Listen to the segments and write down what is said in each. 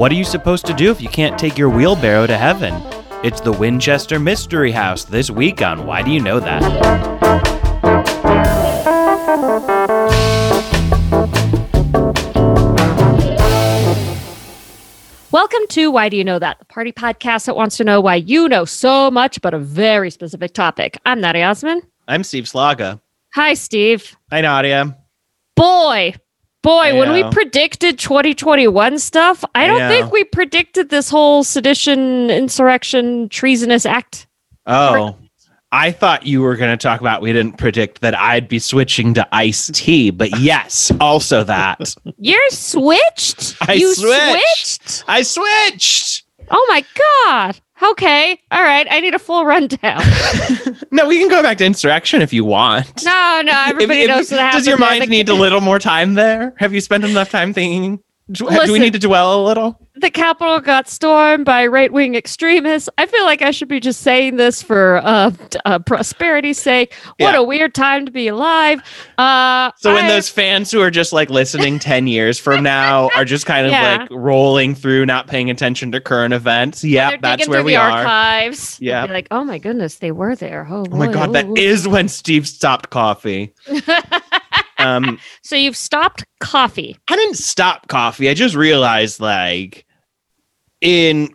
What are you supposed to do if you can't take your wheelbarrow to heaven? It's the Winchester Mystery House this week on Why Do You Know That? Welcome to Why Do You Know That, the party podcast that wants to know why you know so much about a very specific topic. I'm Nadia Osman. I'm Steve Slaga. Hi, Steve. Hi, Nadia. Boy, boy, I when we predicted 2021 stuff, I don't know. think we predicted this whole sedition, insurrection, treasonous act. Oh, I thought you were going to talk about we didn't predict that I'd be switching to iced tea, but yes, also that. You're switched? I you switched. switched? I switched. Oh my God. Okay. All right. I need a full rundown. No, we can go back to insurrection if you want. No, no. Everybody If- if- knows what happened. Does your mind need a little more time there? Have you spent enough time thinking? Do, do we need to dwell a little? the Capitol got stormed by right wing extremists. I feel like I should be just saying this for uh, uh, prosperity's sake. What Yeah. a weird time to be alive. Uh, So when I- those fans who are just like listening 10 years from now are just kind of Yeah. like rolling through, not paying attention to current events. Yeah, that's where we the are. archives. Yeah. be like, oh my goodness, they were there. Oh, Oh my boy, God, that oh. is when Steve stopped coffee. Um, So you've stopped coffee. I didn't stop coffee. I just realized like in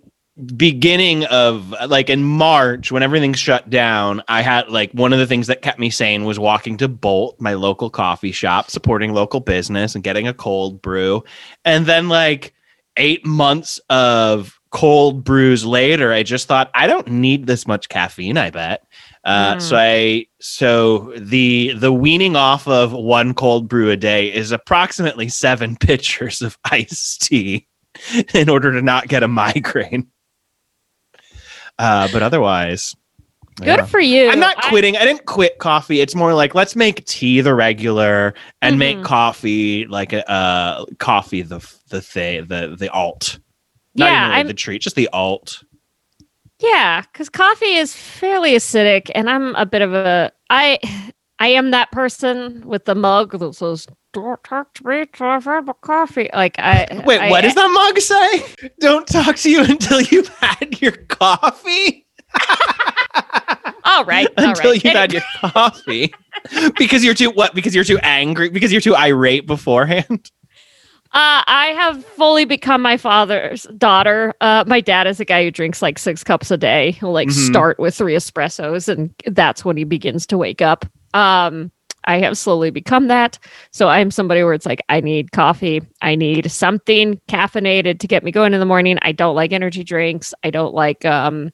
beginning of like in March when everything shut down, I had like one of the things that kept me sane was walking to Bolt, my local coffee shop, supporting local business and getting a cold brew. And then like 8 months of cold brews later, I just thought I don't need this much caffeine, I bet. Uh, Mm. so I so the the weaning off of one cold brew a day is approximately seven pitchers of iced tea in order to not get a migraine. Uh, but otherwise, Good yeah. for you. I'm not quitting. I, didn't quit coffee. It's more like let's make tea the regular and make Mhm. coffee like a uh, coffee the the thing the the alt. Not yeah, even really the treat, just the alt. Yeah, because coffee is fairly acidic, and I'm a bit of a I. I am that person with the mug that says, "Don't talk to me till I've had my coffee." Like I Wait, I, what does that mug say? Don't talk to you until you've had your coffee. All right, all until right. you've had your coffee. because you're too what? Because you're too angry. Because you're too irate beforehand. Uh, I have fully become my father's daughter. Uh, my dad is a guy who drinks like six cups a day. He'll like Mhm. start with three espressos, and that's when he begins to wake up. Um, I have slowly become that. So I'm somebody where it's like, I need coffee. I need something caffeinated to get me going in the morning. I don't like energy drinks. I don't like, um,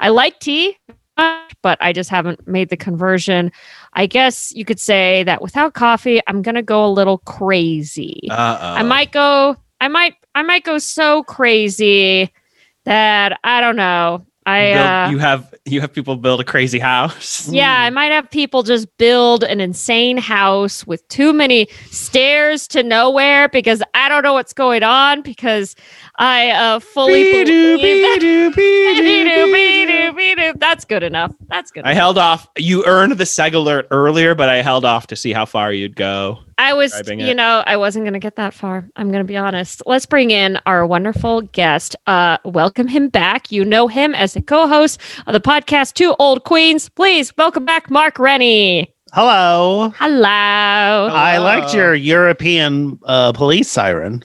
I like tea, but I just haven't made the conversion. I guess you could say that without coffee, I'm going to go a little crazy. Uh I might go I might I might go so crazy that I don't know. I uh, you have you have people build a crazy house. yeah, I might have people just build an insane house with too many stairs to nowhere because I don't know what's going on because I uh fully Be-doo, believe be-doo, be-doo, Be-doo, be-doo. be-doo, be-doo. That's good enough. That's good. I enough. held off. You earned the seg alert earlier, but I held off to see how far you'd go. I was, you it. know, I wasn't going to get that far. I'm going to be honest. Let's bring in our wonderful guest. Uh, welcome him back. You know him as a co-host of the podcast Two Old Queens. Please welcome back Mark Rennie. Hello. Hello. I liked your European uh, police siren.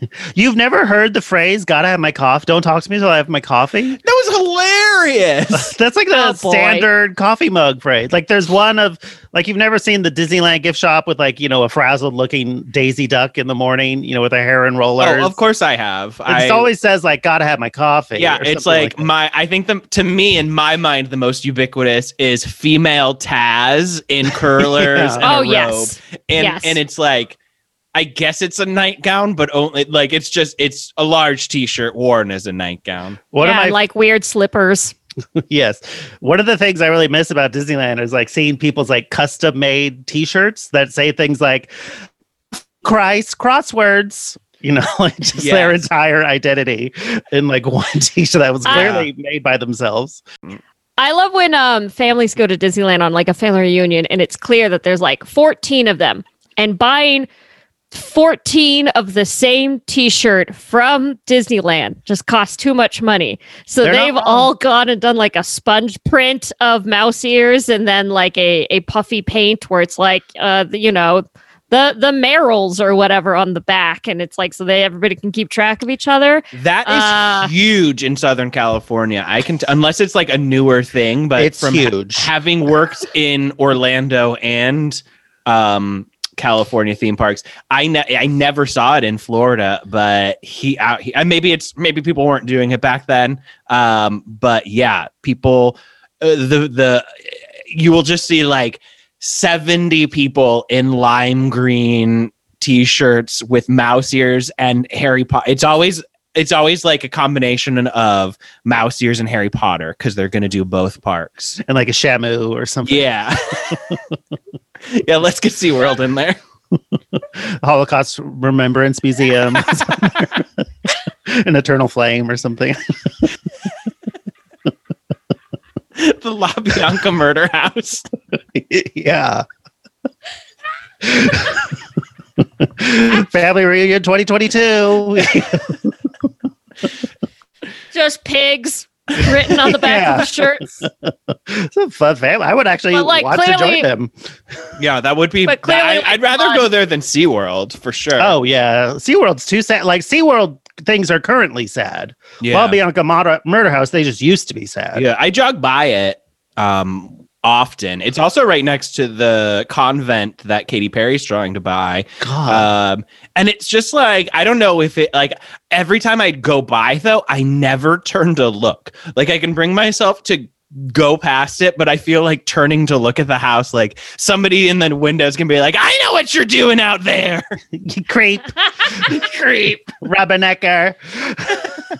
You've never heard the phrase "Gotta have my coffee"? Don't talk to me until I have my coffee. That was hilarious. That's like the Oh, standard coffee mug phrase. Like, there's one of like you've never seen the Disneyland gift shop with like you know a frazzled looking Daisy Duck in the morning, you know, with a hair and rollers. oh, of course I have. It always says like "Gotta have my coffee." yeah, it's something like, my. I think the to me in my mind the most ubiquitous is female Taz in curlers Yeah. and oh a robe, yes. and Yes. and it's like. I guess it's a nightgown, but only like it's just it's a large T-shirt worn as a nightgown. one yeah, of my and, like weird slippers. yes. One of the things I really miss about Disneyland is like seeing people's like custom made t shirts that say things like Christ crosswords. You know, like just their entire identity in like one t shirt that was Ah. clearly made by themselves. I love when um families go to Disneyland on like a family reunion and it's clear that there's like 14 of them and buying 14 of the same t-shirt from Disneyland just cost too much money. So They're they've all gone and done like a sponge print of mouse ears and then like a, a puffy paint where it's like uh the, you know the the Merrills or whatever on the back and it's like so they everybody can keep track of each other. That is Uh, huge in Southern California. I can, t- unless it's like a newer thing, but It's from ha- huge. having worked in Orlando and um, California theme parks, I ne- I never saw it in Florida, but he out. He, and maybe it's maybe people weren't doing it back then. Um, but yeah, people uh, the the you will just see like 70 people in lime green t-shirts with mouse ears and Harry Potter. It's always it's always like a combination of mouse ears and Harry Potter because they're gonna do both parks. and like a Shamu or something. Yeah. yeah, let's get SeaWorld in there. Holocaust Remembrance Museum, an Eternal Flame or something. the La Bianca murder house. yeah. Family reunion 2022. Just pigs written on the back Yeah. of the shirts. it's a fun family. I would actually But, like, want to join them. Yeah, that would be But clearly, I, like, I'd rather fun. go there than SeaWorld for sure. Oh yeah, SeaWorld's too sad. Like SeaWorld things are currently sad. yeah. While Bianca Murder, Murder House, they just used to be sad. Yeah, I jog by it um often. It's also right next to the convent that Katy Perry's trying to buy. God. Um and it's just like I don't know if it like every time I'd go by though, I never turn to look. Like I can bring myself to go past it, but I feel like turning to look at the house like somebody in the windows can be like, "I know what you're doing out there." you creep, Creep. rubbernecker.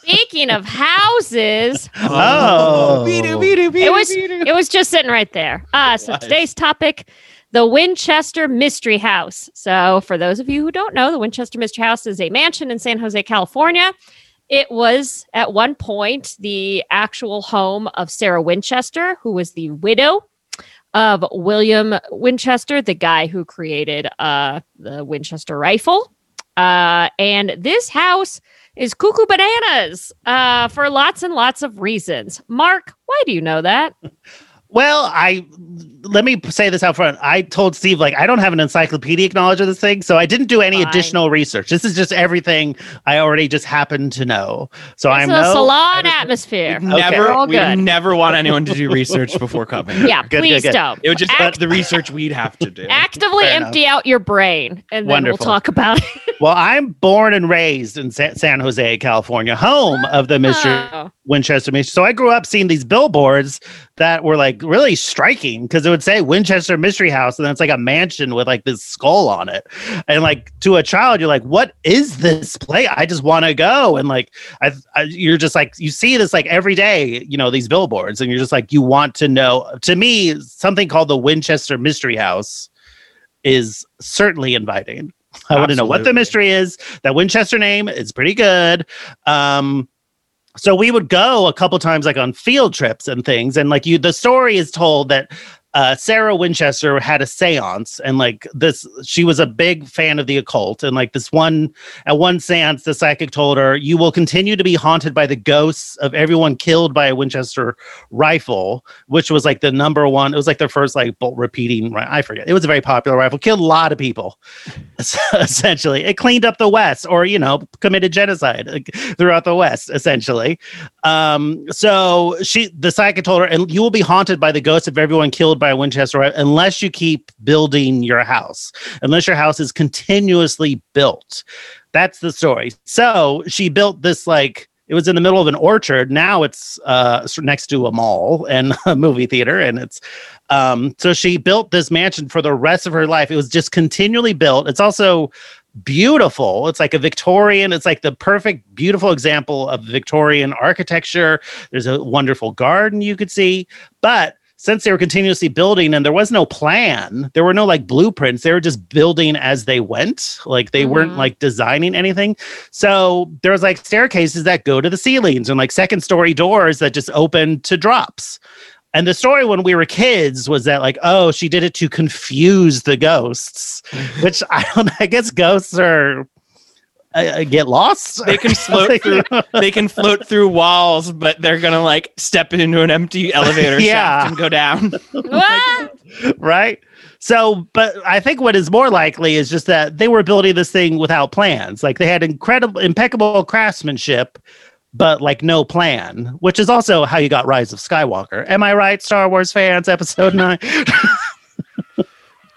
Speaking of houses, Oh. Be-do, be-do, it be-do, was it was just sitting right there. Uh, so was. today's topic, the Winchester Mystery House. So for those of you who don't know, the Winchester Mystery House is a mansion in San Jose, California. It was at one point the actual home of Sarah Winchester, who was the widow of William Winchester, the guy who created uh, the Winchester rifle. Uh, and this house is cuckoo bananas uh, for lots and lots of reasons. Mark, why do you know that? Well, I let me say this out front. I told Steve like I don't have an encyclopedic knowledge of this thing, so I didn't do any Fine. additional research. This is just everything I already just happened to know. So It's I'm a no salon I- atmosphere. Never, All we good. never want anyone to do research before coming. Yeah, Good, good, please good. don't. It would just Act- the research we'd have to do. Actively Fair empty out your brain, and then Wonderful. we'll talk about it. Well, I'm born and raised in Sa- San Jose, California, home of the oh. Mystery Oh. Winchester Mystery. So I grew up seeing these billboards that were like really striking because it would say Winchester Mystery House, and then it's like a mansion with like this skull on it. And like to a child, you're like, "What is this place? I just want to go." And like, I, I, you're just like, you see this like every day, you know, these billboards, and you're just like, you want to know. To me, something called the Winchester Mystery House is certainly inviting. I want to know what the mystery is. That Winchester name is pretty good. Um, so we would go a couple times like on field trips and things and like you the story is told that uh, Sarah Winchester had a seance and like this she was a big fan of the occult and like this one at one seance the psychic told her you will continue to be haunted by the ghosts of everyone killed by a Winchester rifle which was like the number one it was like their first like bolt repeating I forget it was a very popular rifle killed a lot of people essentially. It cleaned up the west or you know committed genocide like, throughout the west essentially. Um so she the psychic told her and you will be haunted by the ghosts of everyone killed by a winchester rifle unless you keep building your house unless your house is continuously built. That's the story. So she built this like it was in the middle of an orchard. Now it's uh next to a mall and a movie theater and it's um so she built this mansion for the rest of her life. It was just continually built. It's also beautiful. It's like a victorian it's like the perfect beautiful example of victorian architecture. There's a wonderful garden you could see but since they were continuously building and there was no plan there were no like blueprints they were just building as they went like they weren't Mhm. like designing anything so there was like staircases that go to the ceilings and like second story doors that just open to drops And the story when we were kids was that like, oh, she did it to confuse the ghosts, which I don't. I guess ghosts are uh, uh, get lost. They can float through. They can float through walls, but they're gonna like step into an empty elevator Yeah. shaft and go down. What? right? So, but I think what is more likely is just that they were building this thing without plans. Like they had incredible, impeccable craftsmanship, but like no plan, which is also how you got Rise of Skywalker. Am I right, Star Wars fans? Episode nine.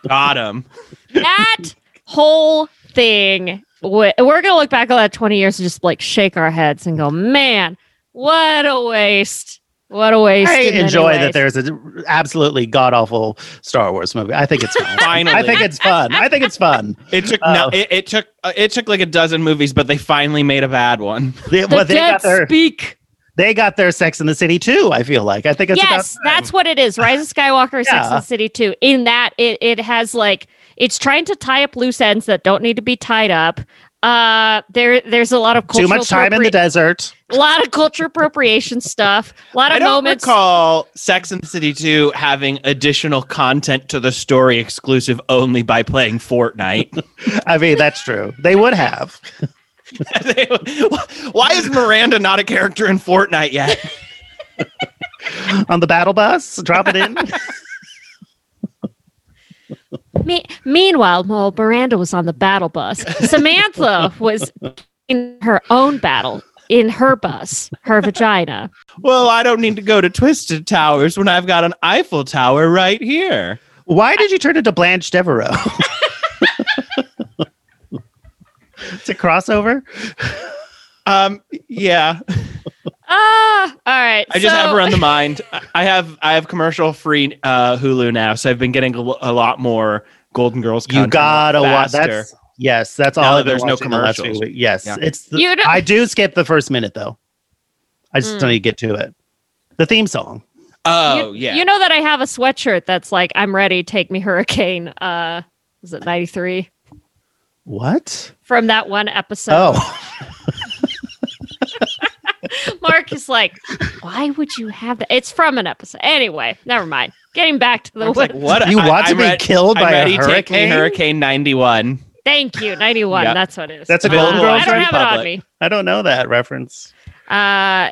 Got him. that whole thing w- we're gonna look back on that 20 years and just like shake our heads and go man what a waste what a waste I enjoy that there's an absolutely god awful Star Wars movie. I think it's fun. Finally, I think it's fun. I think it's fun. it took Oh. no, it, it took uh, it took like a dozen movies, but they finally made a bad one. They, the well, they dead got their speak they got their Sex in the City too. I feel like I think it's yes about that's what it is rise of skywalker sex Yeah. and the city too. in that it, it has like it's trying to tie up loose ends that don't need to be tied up uh there there's a lot of too much time in the desert. a lot of culture appropriation stuff a lot of moments. I don't moments recall Sex and the City 2 having additional content to the story exclusive only by playing Fortnite. I mean, that's true. They would have. Why is Miranda not a character in Fortnite yet? on the battle bus. Drop it in. Me- meanwhile, while Miranda was on the battle bus, Samantha was in her own battle in her bus, her vagina. Well, I don't need to go to Twisted Towers when I've got an Eiffel Tower right here. Why did you turn into Blanche Devereaux? it's a crossover. Um, yeah, Ah, all right. I just so- have her on the mind. I- I have I have commercial free uh, Hulu now, so I've been getting a, a lot more Golden Girls. You gotta watch. faster. That's yes. That's all. That there's no watching the commercials. Yes, Yeah. it's. The, You I do skip the first minute though. I just Mm. don't need to get to it. The theme song. oh you, yeah. You know that I have a sweatshirt that's like, I'm ready, take me hurricane. Uh, was it 93? What? From that one episode. Oh, Mark is like, why would you have that? It's from an episode. Anyway, never mind. Getting back to the I was like, what? you I- want to I'm be ready- killed I'm by ready. a hurricane? Hurricane ninety one. Thank you. 91. Yep. That's what it is. That's a Uh, Golden Girls I don't right? have it on me. I don't know that reference. Uh,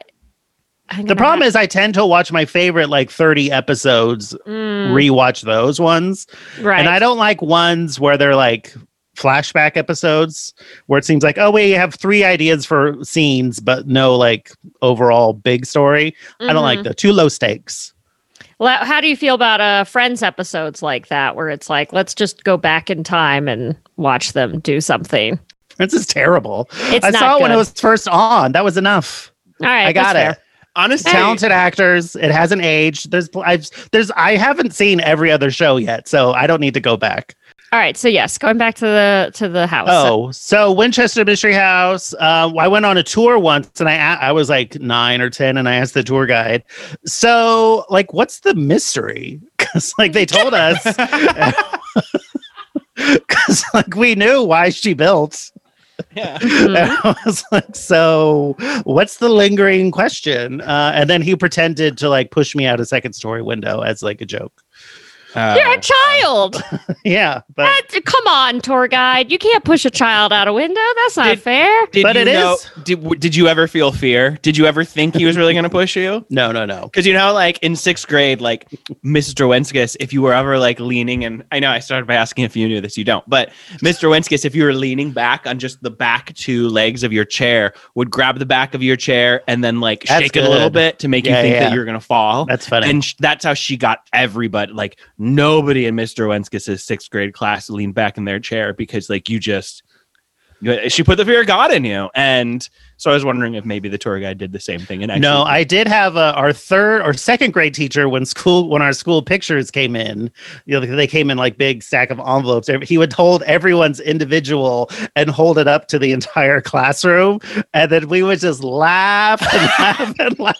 The problem is, I tend to watch my favorite like thirty episodes, Mm, rewatch those ones, right. and I don't like ones where they're like flashback episodes where it seems like oh you have three ideas for scenes but no like overall big story. I don't like Mhm. the too low stakes. Well, how do you feel about uh Friends episodes like that, where it's like, let's just go back in time and watch them do something? this is terrible. It's i not saw it when it was first on. That was enough. All right, i got it. Fair. Honestly, talented actors. It hasn't aged. There's i've there's i haven't seen every other show yet so i don't need to go back All right, so yes, going back to the to the house. Oh, so Winchester Mystery House. Uh, I went on a tour once, and I I was like nine or ten, and I asked the tour guide, "So, like, what's the mystery?" Because like they told us, because like we knew why she built. yeah. Mhm. I was like, "So, what's the lingering question?" Uh, and then he pretended to like push me out a second story window as like a joke. Uh, you're a child. yeah, but That- come on, tour guide. You can't push a child out a window. That's not Did- fair. Did But you it know, is. Did, w- did you ever feel fear? Did you ever think he was really going to push you? no, no, no. Because you know, like in sixth grade, like Mr. Wenskis, if you were ever like leaning, and I know I started by asking if you knew this, you don't, but Mr. Wenskis, if you were leaning back on just the back two legs of your chair, would grab the back of your chair and then like That's shake it a little good. bit to make Yeah, you think yeah. that you're going to fall. That's funny. and sh- that's how she got everybody. Like nobody in Mr. Wenskis's sixth grade class leaned back in their chair because like you just she put the fear of God in you. And so I was wondering if maybe the tour guide did the same thing. And actually, No, I did have a, our third or second grade teacher when school when our school pictures came in. You know, they came in like big stack of envelopes. He would hold everyone's individual and hold it up to the entire classroom, and then we would just laugh and laugh and laugh.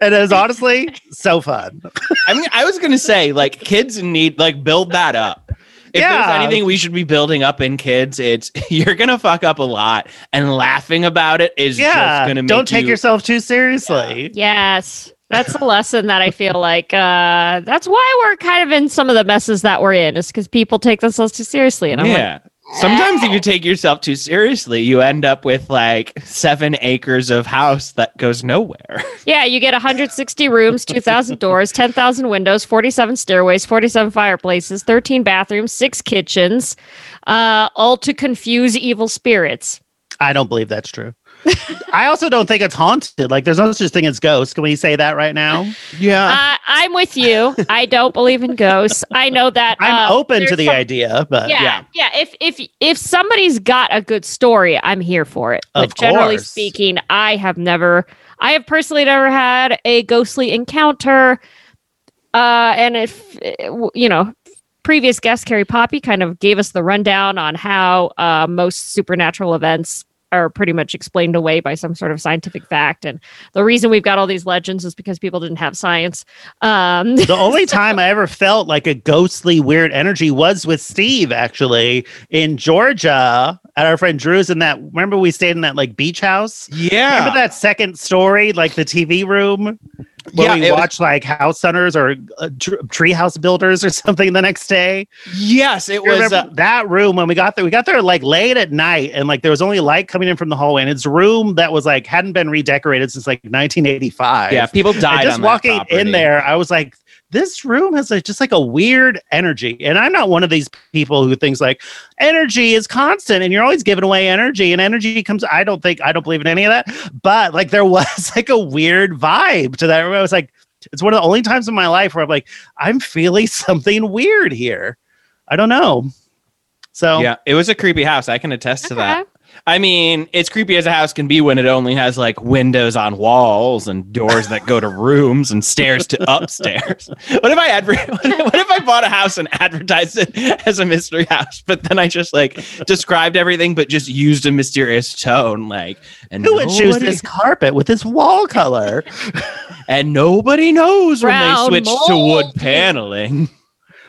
And it was honestly so fun. I mean, I was gonna say like kids need like build that up. If Yeah. there's anything we should be building up in kids, it's you're gonna fuck up a lot, and laughing about it is just Yeah, gonna make don't take you- yourself too seriously. Yes. That's a lesson that I feel like uh, that's why we're kind of in some of the messes that we're in, is because people take themselves too seriously. And I'm like, yeah. Sometimes if you take yourself too seriously, you end up with like seven acres of house that goes nowhere. yeah, you get 160 rooms, 2,000 doors, 10,000 windows, 47 stairways, 47 fireplaces, 13 bathrooms, six kitchens, uh, all to confuse evil spirits. I don't believe that's true. I also don't think it's haunted. Like, there's no such thing as ghosts. Can we say that right now? Yeah. Uh, I'm with you. I don't believe in ghosts. I know that I'm uh, open to the some- idea, but yeah, Yeah. yeah, If if if somebody's got a good story, I'm here for it. Of but generally course. speaking, I have never, I have personally never had a ghostly encounter. Uh, and if uh, you know, previous guest Carrie Poppy kind of gave us the rundown on how uh, most supernatural events are pretty much explained away by some sort of scientific fact, and the reason we've got all these legends is because people didn't have science. Um, the only time I ever felt like a ghostly weird energy was with Steve actually in Georgia at our friend Drew's in that remember we stayed in that like beach house? yeah. Remember that second story, like the TV room where Yeah, we it was- like house hunters or uh, tr- treehouse builders or something the next day? yes, it was. Uh, that room when we got there? We got there like late at night and like there was only light coming in from the hallway and it's a room that was like hadn't been redecorated since like 1985. yeah, people died. And just on that walking in there, I was like, this room has like, just like a weird energy. And I'm not one of these people who thinks like energy is constant and you're always giving away energy and energy comes. I don't think, I don't believe in any of that. But like there was like a weird vibe to that room. I was like, it's one of the only times in my life where I'm like, I'm feeling something weird here. I don't know. So Yeah, it was a creepy house. I can attest to that. Okay. I mean, it's creepy as a house can be when it only has like windows on walls and doors that go to rooms and stairs to upstairs. What if I adver- What if I bought a house and advertised it as a mystery house, but then I just like described everything, but just used a mysterious tone, like and who would choose this carpet with this wall color? and nobody knows when they Brown switch to wood paneling.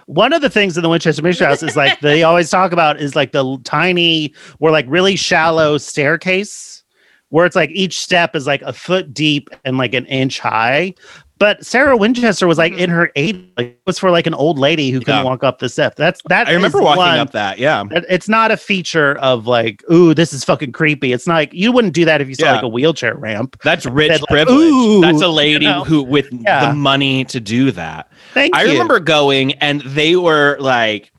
One of the things in the Winchester Mystery House is like they always talk about is like the tiny or like really shallow staircase where it's like each step is like a foot deep and like an inch high. But Sarah Winchester was like mm-hmm. in her eight. Like, it was for like an old lady who couldn't Yeah. walk up the step. That's that. I remember walking one- up that. Yeah. It's not a feature of like, ooh, this is fucking creepy. It's not like you wouldn't do that if you saw Yeah. like a wheelchair ramp. That's rich Said, like, privilege. "Ooh," That's a lady you know? who with Yeah. the money to do that. Thank I you. remember going and they were like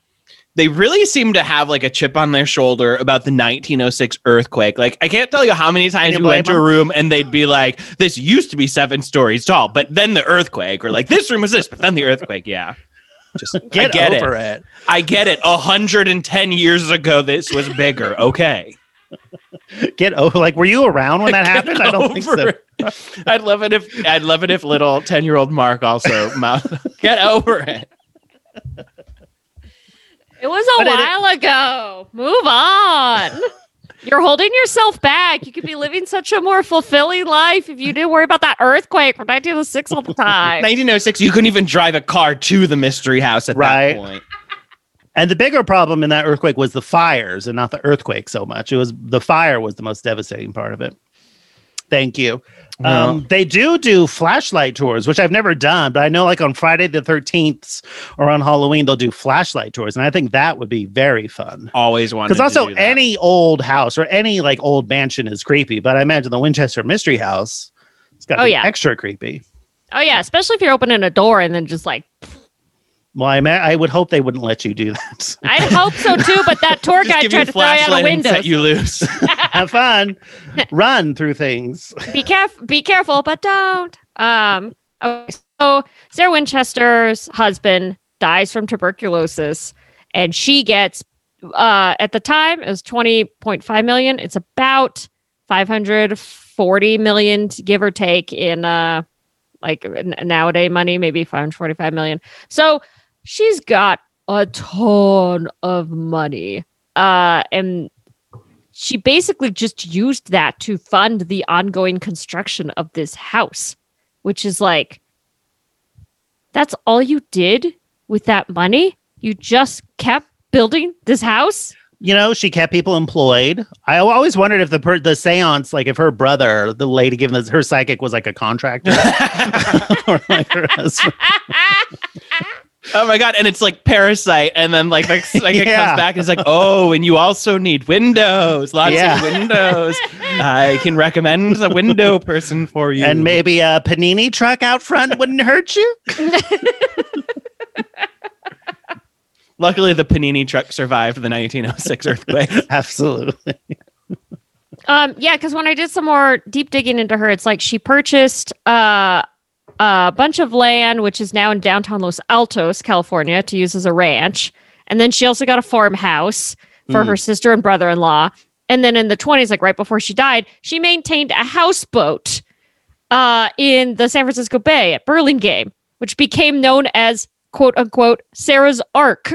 they really seem to have like a chip on their shoulder about the 1906 earthquake. Like I can't tell you how many times you we went to a room and they'd be like, "This used to be seven stories tall, but then the earthquake," or like, "This room was this, but then the earthquake." Yeah, just Get, I get over it. it. I get it. hundred and ten years ago, this was bigger. Okay, Get over. Like, were you around when that Get happened? I don't think so. I'd love it if I'd love it if little ten year old Mark also mouth get over it. It was a But it- while ago. Move on. You're holding yourself back. You could be living such a more fulfilling life if you didn't worry about that earthquake from 1906 all the time. 1906, you couldn't even drive a car to the mystery house at Right. that point. And the bigger problem in that earthquake was the fires and not the earthquake so much. It was the fire was the most devastating part of it. Thank you. Um, they do do flashlight tours, which I've never done, but I know like on Friday the 13th or on Halloween, they'll do flashlight tours. And I think that would be very fun. Always wanted. Because also, to do that. any old house or any like old mansion is creepy, but I imagine the Winchester Mystery House, it's got to Oh, be yeah. extra creepy. Oh, yeah. Especially if you're opening a door and then just like, Well, I, I would hope they wouldn't let you do that. I'd hope so too, but that tour Just guide give you tried a to throw you out of and set you loose. Have fun, run through things. be careful be careful but don't um okay, so sarah winchester's husband dies from tuberculosis and she gets uh at the time it was 20.5 million it's about 540 million give or take in uh like nowadays money maybe 545 million so she's got a ton of money uh and she basically just used that to fund the ongoing construction of this house, which is like, that's all you did with that money? You just kept building this house? you know, she kept people employed. I always wondered if the per- the seance, like if her brother, the lady giving this, her psychic was like a contractor, or like her husband. Oh my god! And it's like Parasite, and then like like, like it comes back and it's like, oh, and you also need windows, lots Yeah. of windows. I can recommend a window person for you. And maybe a panini truck out front wouldn't hurt you. luckily the Panini truck survived the 1906 earthquake. Absolutely. Um, yeah, because when I did some more deep digging into her, it's like she purchased uh, a bunch of land, which is now in downtown Los Altos, California, to use as a ranch. And then she also got a farmhouse for Hmm. her sister and brother in law. And then in the 20s, like right before she died, she maintained a houseboat uh, in the San Francisco Bay at Burlingame, which became known as quote unquote Sarah's Ark.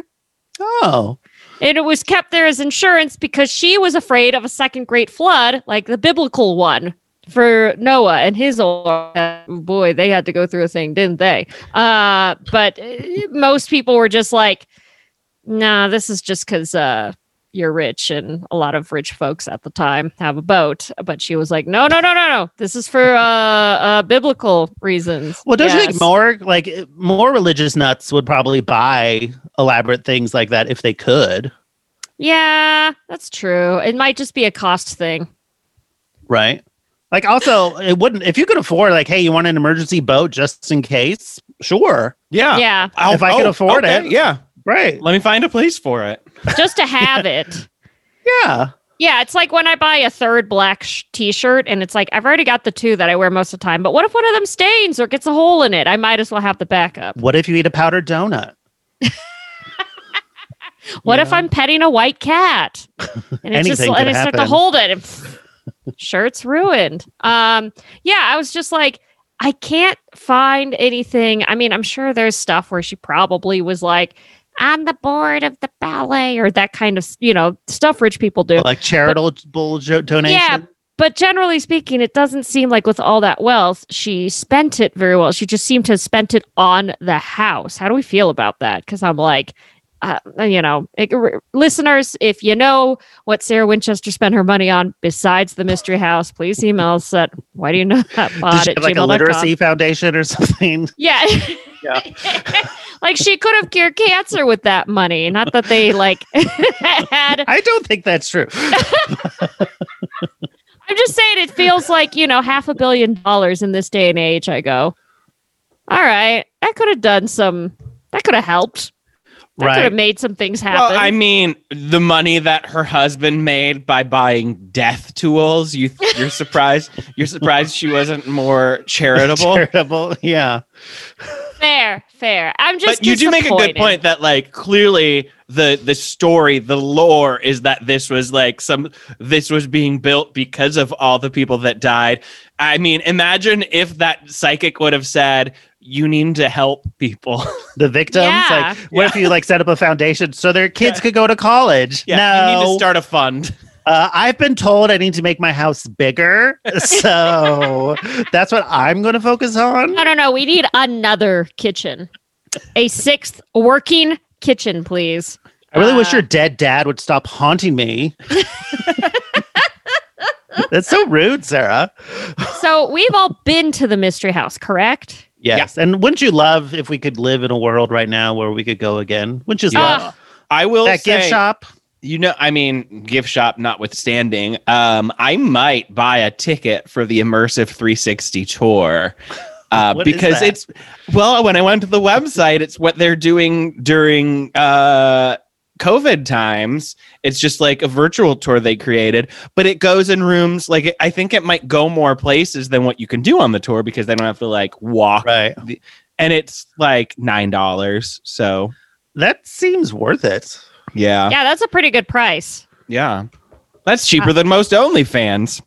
Oh, And it was kept there as insurance because she was afraid of a second great flood, like the biblical one for Noah and his old boy. They had to go through a thing, didn't they? Uh, but uh, most people were just like, nah, this is just because uh, you're rich. And a lot of rich folks at the time have a boat. But she was like, no, no, no, no, no. This is for uh, uh, biblical reasons. well, don't you Yes. think more like more religious nuts would probably buy elaborate things like that if they could, Yeah, that's true. It might just be a cost thing. right? Like, also, it wouldn't if you could afford, like, hey, you want an emergency boat just in case? Sure, Yeah. Yeah, I'll- If I could oh, afford it. Yeah. right? Let me find a place for it. just to have it. Yeah, Yeah, it's like when I buy a third black sh- t-shirt and it's like I've already got the two that I wear most of the time, but what if one of them stains or gets a hole in it? I might as well have the backup. What if you eat a powdered donut? What You if? I'm petting a white cat and it just Anything and could I start to hold it and pff, shirt's ruined. Um, yeah, I was just like, I can't find anything. I mean, I'm sure there's stuff where she probably was like on the board of the ballet or that kind of you know stuff rich people do. like charitable jo- donation? Yeah, but generally speaking, it doesn't seem like with all that wealth, she spent it very well. She just seemed to have spent it on the house. How do we feel about that? Because I'm like, uh, you know, it- r- listeners, if you know what Sarah Winchester spent her money on besides the mystery house, please email us at why do you know that Does pod she at have like a literacy foundation or something? Yeah. Yeah. like she could have cured cancer with that money. Not that they like had I don't think that's true. I'm just saying it feels like, you know, half a billion dollars in this day and age. I go, all right, that could have done some, that could have helped. That could have right. made some things happen. Well, I mean, the money that her husband made by buying death tools. You, you're surprised. You're surprised she wasn't more charitable. Charitable. Yeah. fair, fair. I'm just. but you do make a good point that like clearly the the story the lore is that this was like some this was being built because of all the people that died i mean imagine if that psychic would have said you need to help people The victims. Yeah. Like, what if you like set up a foundation so their kids could go to college? yeah no. you need to start a fund Uh, I've been told I need to make my house bigger. So that's what I'm going to focus on. No, no, no. We need another kitchen, a sixth working kitchen, please. I really wish Uh, your dead dad would stop haunting me. That's so rude, Sarah. So we've all been to the mystery house, correct? Yes. And wouldn't you love if we could live in a world right now where we could go again? Wouldn't you Yeah. love i will that say gift shop? you know i mean gift shop notwithstanding um i might buy a ticket for the immersive 360 tour uh, because it's well when i went to the website it's what they're doing during uh covid times it's just like a virtual tour they created but it goes in rooms like i think it might go more places than what you can do on the tour because they don't have to like walk Right. and it's like nine dollars so That seems worth it. yeah Yeah, that's a pretty good price. Yeah. That's cheaper than most OnlyFans.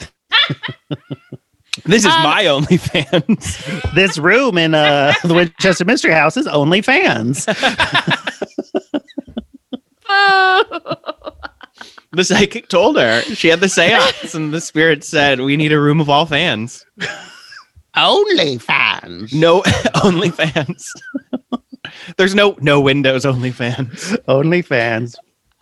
this is Um, my OnlyFans. This room in uh, the Winchester Mystery House is only fans. Oh. the psychic told her. She had the seance, and the spirit said, We need a room of all fans. only fans. No only fans. There's no no Windows Only fans. Only fans.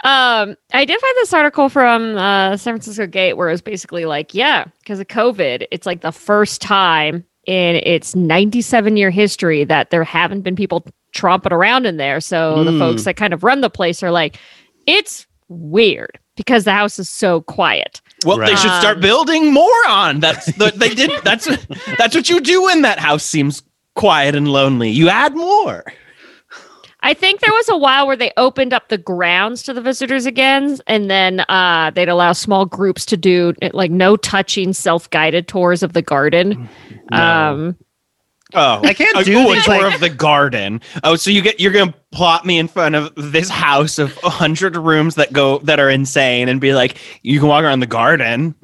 Um, I did find this article from uh, San Francisco Gate where it was basically like, yeah, because of COVID, it's like the first time in its 97 year history that there haven't been people tromping around in there. So the Mm. folks that kind of run the place are like, it's weird because the house is so quiet. Well, they should start Um, building more on. That's the, they did. That's that's what you do when that house seems quiet and lonely. You add more. I think there was a while where they opened up the grounds to the visitors again, and then uh, they'd allow small groups to do like no touching, self guided tours of the garden. Um, Oh, I can't a, do oh, a tour like- of the garden. Oh, so you get you're gonna plot me in front of this house of a hundred rooms that go that are insane and be like, you can walk around the garden.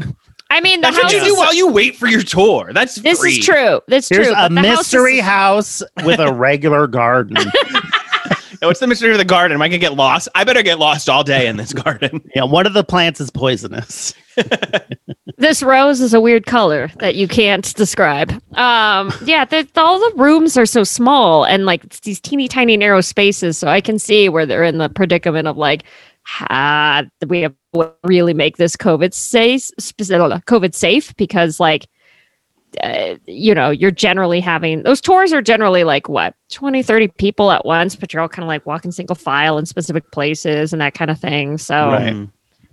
I mean, the That's what house you do is, while you wait for your tour. That's this free. is true. That's Here's true. a but the house is- mystery house with a regular garden. What's the mystery of the garden? Am I gonna get lost? I better get lost all day in this garden. yeah, one of the plants is poisonous. this rose is a weird color that you can't describe. Um, yeah, the, all the rooms are so small and like it's these teeny tiny narrow spaces. So I can see where they're in the predicament of like, ah, we have to really make this COVID safe, COVID safe because like, uh, you know, you're generally having those tours are generally like what 20, 30 people at once, but you're all kind of like walking single file in specific places and that kind of thing. So Right.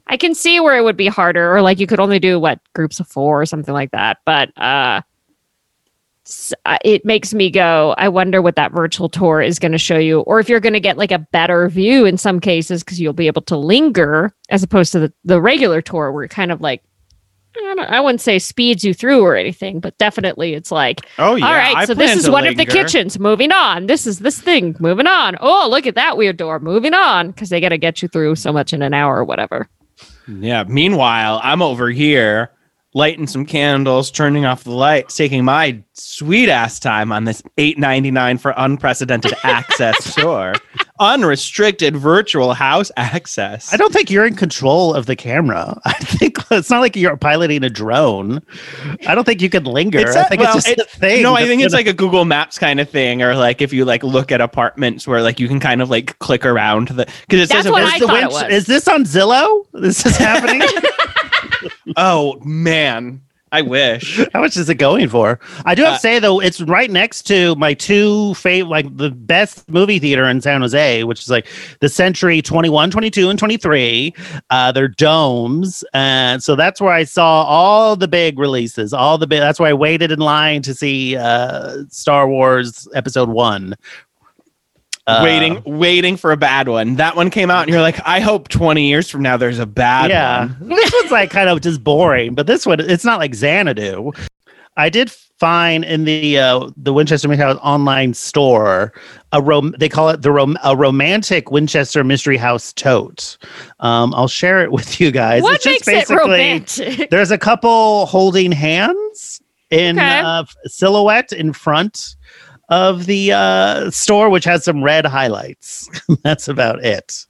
I can see where it would be harder, or like you could only do what groups of four or something like that. But uh, uh, it makes me go, I wonder what that virtual tour is going to show you, or if you're going to get like a better view in some cases because you'll be able to linger as opposed to the, the regular tour where kind of like. I, don't, I wouldn't say speeds you through or anything, but definitely it's like, Oh yeah. all right, I so this is one of the kitchens. Moving on. This is this thing. Moving on. Oh, look at that weird door. Moving on because they got to get you through so much in an hour or whatever. Yeah. Meanwhile, I'm over here lighting some candles, turning off the lights, taking my sweet ass time on this eight ninety nine for unprecedented access tour, unrestricted virtual house access. I don't think you're in control of the camera. I think it's not like you're piloting a drone. I don't think you could linger. It's I a- think well, it's just it- a thing. No, I think it's gonna- like a Google Maps kind of thing, or like if you like look at apartments where like you can kind of like click around the because it That's says what a- I Is the thought it was. Is this on Zillow? This is happening. Oh man, I wish. How much is it going for? I do have Uh, to say though, it's right next to my two favorite, like the best movie theater in San Jose, which is like the Century 21, 22, and 23. Uh, they're domes, and so that's where I saw all the big releases. All the big. That's why I waited in line to see uh, Star Wars Episode One. Uh, waiting, waiting for a bad one. That one came out, and you're like, I hope 20 years from now there's a bad one. yeah, one. this one's like kind of just boring, but this one it's not like Xanadu. I did find in the uh, the Winchester Mystery House online store a rom- they call it the rom- a romantic Winchester Mystery House tote. Um, I'll share it with you guys. what It's just makes it basically- romantic? There's a couple holding hands in Okay. uh, silhouette in front of the uh, store, which has some red highlights. That's about it.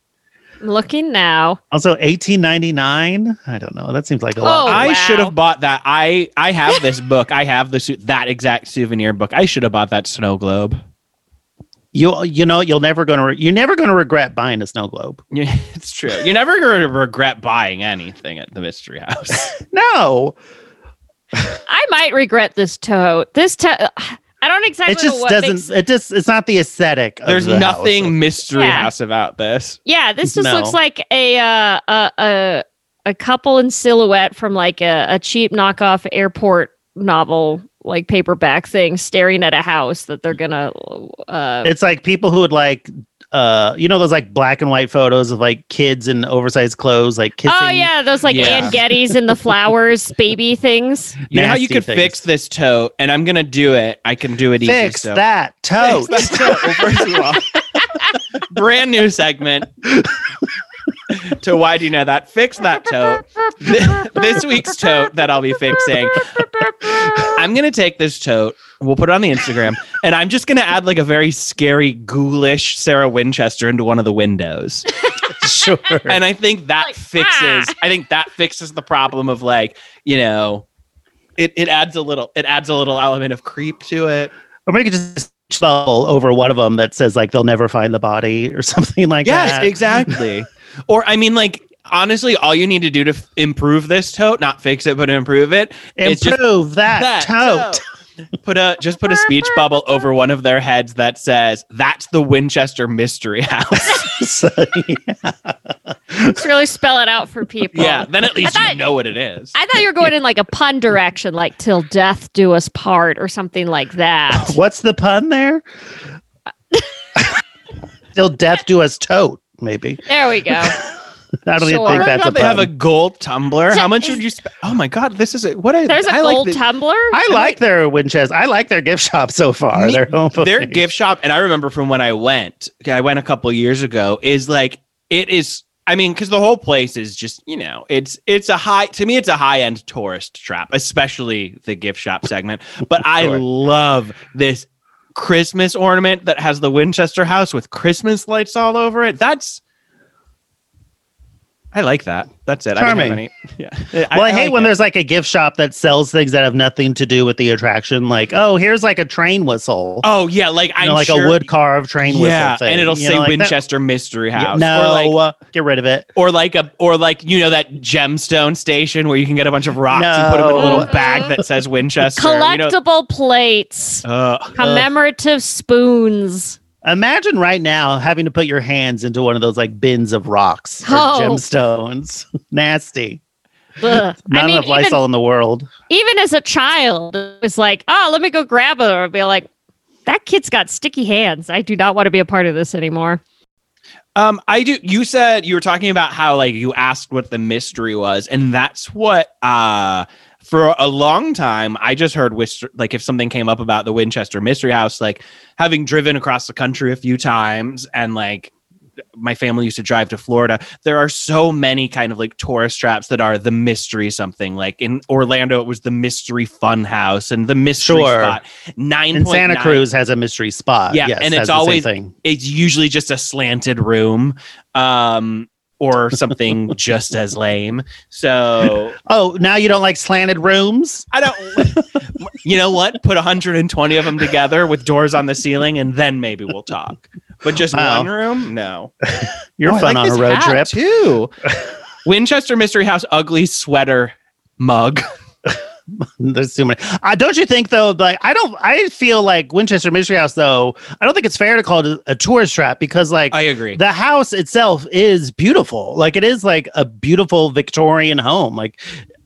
Looking now. Also, eighteen ninety nine. I don't know. That seems like a lot. Oh, I wow. should have bought that. I I have this book. I have the su- that exact souvenir book. I should have bought that snow globe. You you know you'll never gonna re- you're never gonna regret buying a snow globe. Yeah, it's true. You're never going to regret buying anything at the Mystery House. No, I might regret this tote. This tote. I don't exactly it know just what doesn't. makes- It just it's not the aesthetic. of There's the nothing house. Mystery Yeah. House about this. Yeah, this just No. looks like a uh, a a a couple in silhouette from like a, a cheap knockoff airport novel like paperback thing staring at a house that they're gonna uh It's like people who would like. Uh, you know those like black and white photos of like kids in oversized clothes, like kissing. Oh yeah, those like Yeah. Anne Geddes in the flowers baby things. You know how you could things. fix this tote, and I'm gonna do it. I can do it easy. Fix so. that tote. Fix that tote. Well, first of all, brand new segment. to why do you know that? Fix that tote. This week's tote that I'll be fixing. I'm gonna take this tote. We'll put it on the Instagram, and I'm just gonna add like a very scary, ghoulish Sarah Winchester into one of the windows. sure. And I think that Like, fixes. ah. I think that fixes the problem of like you know, it it adds a little. It adds a little element of creep to it. Or maybe it just spell over one of them that says like they'll never find the body or something like Yes, that. Yes, exactly. Or I mean, like honestly, all you need to do to f- improve this tote, not fix it, but improve it, is just Improve that, tote. tote. Put a just put a speech bubble over one of their heads that says, "That's the Winchester Mystery House." So, yeah. Just really spell it out for people. yeah, then at least thought- you know what it is. I thought you were going in like a pun direction, like "till death do us part" or something like that. What's the pun there? Till death do us tote, maybe. There we go. I don't even Sure. think that's a they have a gold tumbler. How much would you spend? Oh my god, this is a, what is There's a I like gold the- tumbler. I like their Winchester. I like their gift shop so far. Me- Their home their gift shop and i remember from when i went i went a couple years ago is like it is i mean because the whole place is just you know it's it's a high to me it's a high end tourist trap especially the gift shop segment but i love this christmas ornament that has the winchester house with christmas lights all over it. That's i like that that's it I don't have Charming. any- yeah Well, I, hate like when it. there's like a gift shop that sells things that have nothing to do with the attraction. Like, oh, here's like a train whistle. oh yeah like you i'm know, like sure, a wood carved train yeah whistle thing. and it'll you say know, like that- winchester mystery Yeah, house no, or like uh, get rid of it. or like a or like you know that gemstone station where you can get a bunch of rocks and put them in a little bag that says Winchester. you know- Collectible plates, uh, commemorative spoons. Imagine right now having to put your hands into one of those like bins of rocks or Oh. gemstones. Nasty. Ugh. Not I mean, enough even, in the world. even as a child, it was like, oh, let me go grab it, or be like, that kid's got sticky hands. I do not want to be a part of this anymore. um, I do. You said you were talking about how like you asked what the mystery was, and that's what uh for a long time I just heard like if something came up about the Winchester Mystery House, like having driven across the country a few times and like my family used to drive to Florida. There are so many kind of like tourist traps that are the mystery something. Like in Orlando, it was the mystery fun house and the mystery Sure. spot. Nine And Santa Cruz has a mystery spot. Yeah, yes, and it's always-. It's usually just a slanted room, um, or something just as lame. So Oh, now you don't like slanted rooms? I don't. You know what? Put 120 of them together with doors on the ceiling, and then maybe we'll talk. But just Wow. one room? No. You're Oh, fun like on a road trip. too. Winchester Mystery House ugly sweater mug. There's too many. Uh, don't you think though? Like, I don't. I feel like Winchester Mystery House though. I don't think it's fair to call it a, a tourist trap because like I agree. the house itself is beautiful. Like it is like a beautiful Victorian home. Like,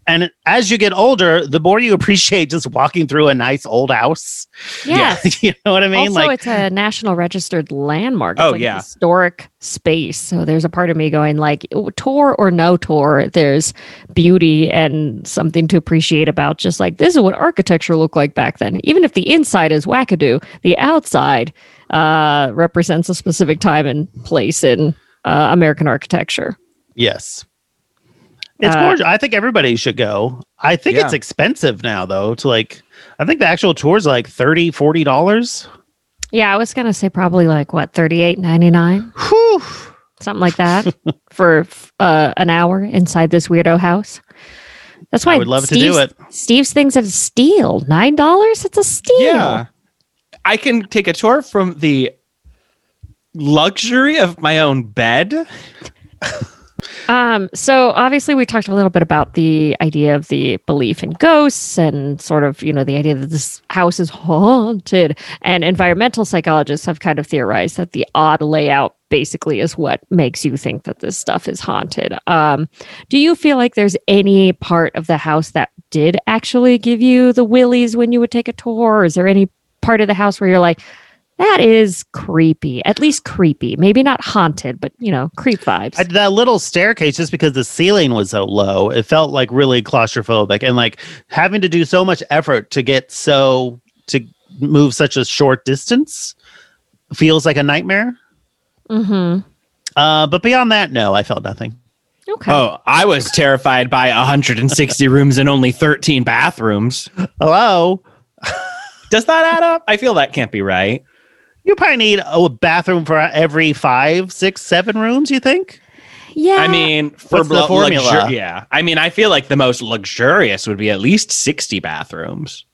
and as you get older, the more you appreciate just walking through a nice old house. Yes. you know what I mean? also, like, it's a national registered landmark. It's Oh, like a yeah. historic space. So there's a part of me going like, tour or no tour, there's beauty and something to appreciate about. Just like this is what architecture looked like back then. Even if the inside is wackadoo, the outside uh, represents a specific time and place in uh, American architecture. yes. It's Uh, gorgeous. I think everybody should go. I think Yeah. it's expensive now though. To like, I think the actual tour is like 30 40 dollars. Yeah, I was gonna say probably like what thirty eight ninety nine, Whew. something like that, for uh, an hour inside this weirdo house. That's why I would love to do it. Steve's things at a steal. Nine dollars? It's a steal. Yeah. I can take a tour from the luxury of my own bed. Um, so obviously we talked a little bit about the idea of the belief in ghosts and sort of, you know, the idea that this house is haunted. And environmental psychologists have kind of theorized that the odd layout basically is what makes you think that this stuff is haunted. Um, do you feel like there's any part of the house that did actually give you the willies when you would take a tour? Is there any part of the house where you're like, that is creepy, at least creepy, maybe not haunted, but you know, creep vibes. I, that little staircase, just because the ceiling was so low, it felt like really claustrophobic, and like having to do so much effort to get so to move such a short distance feels like a nightmare. mm-hmm. Uh, but beyond that, no, I felt nothing. Okay. Oh, I was terrified by 160 rooms and only 13 bathrooms. Hello, Does that add up? I feel that can't be right. You probably need a bathroom for every five, six, seven rooms. You think? yeah. I mean, for What's the lu- formula? luxur- yeah. I mean, I feel like the most luxurious would be at least 60 bathrooms.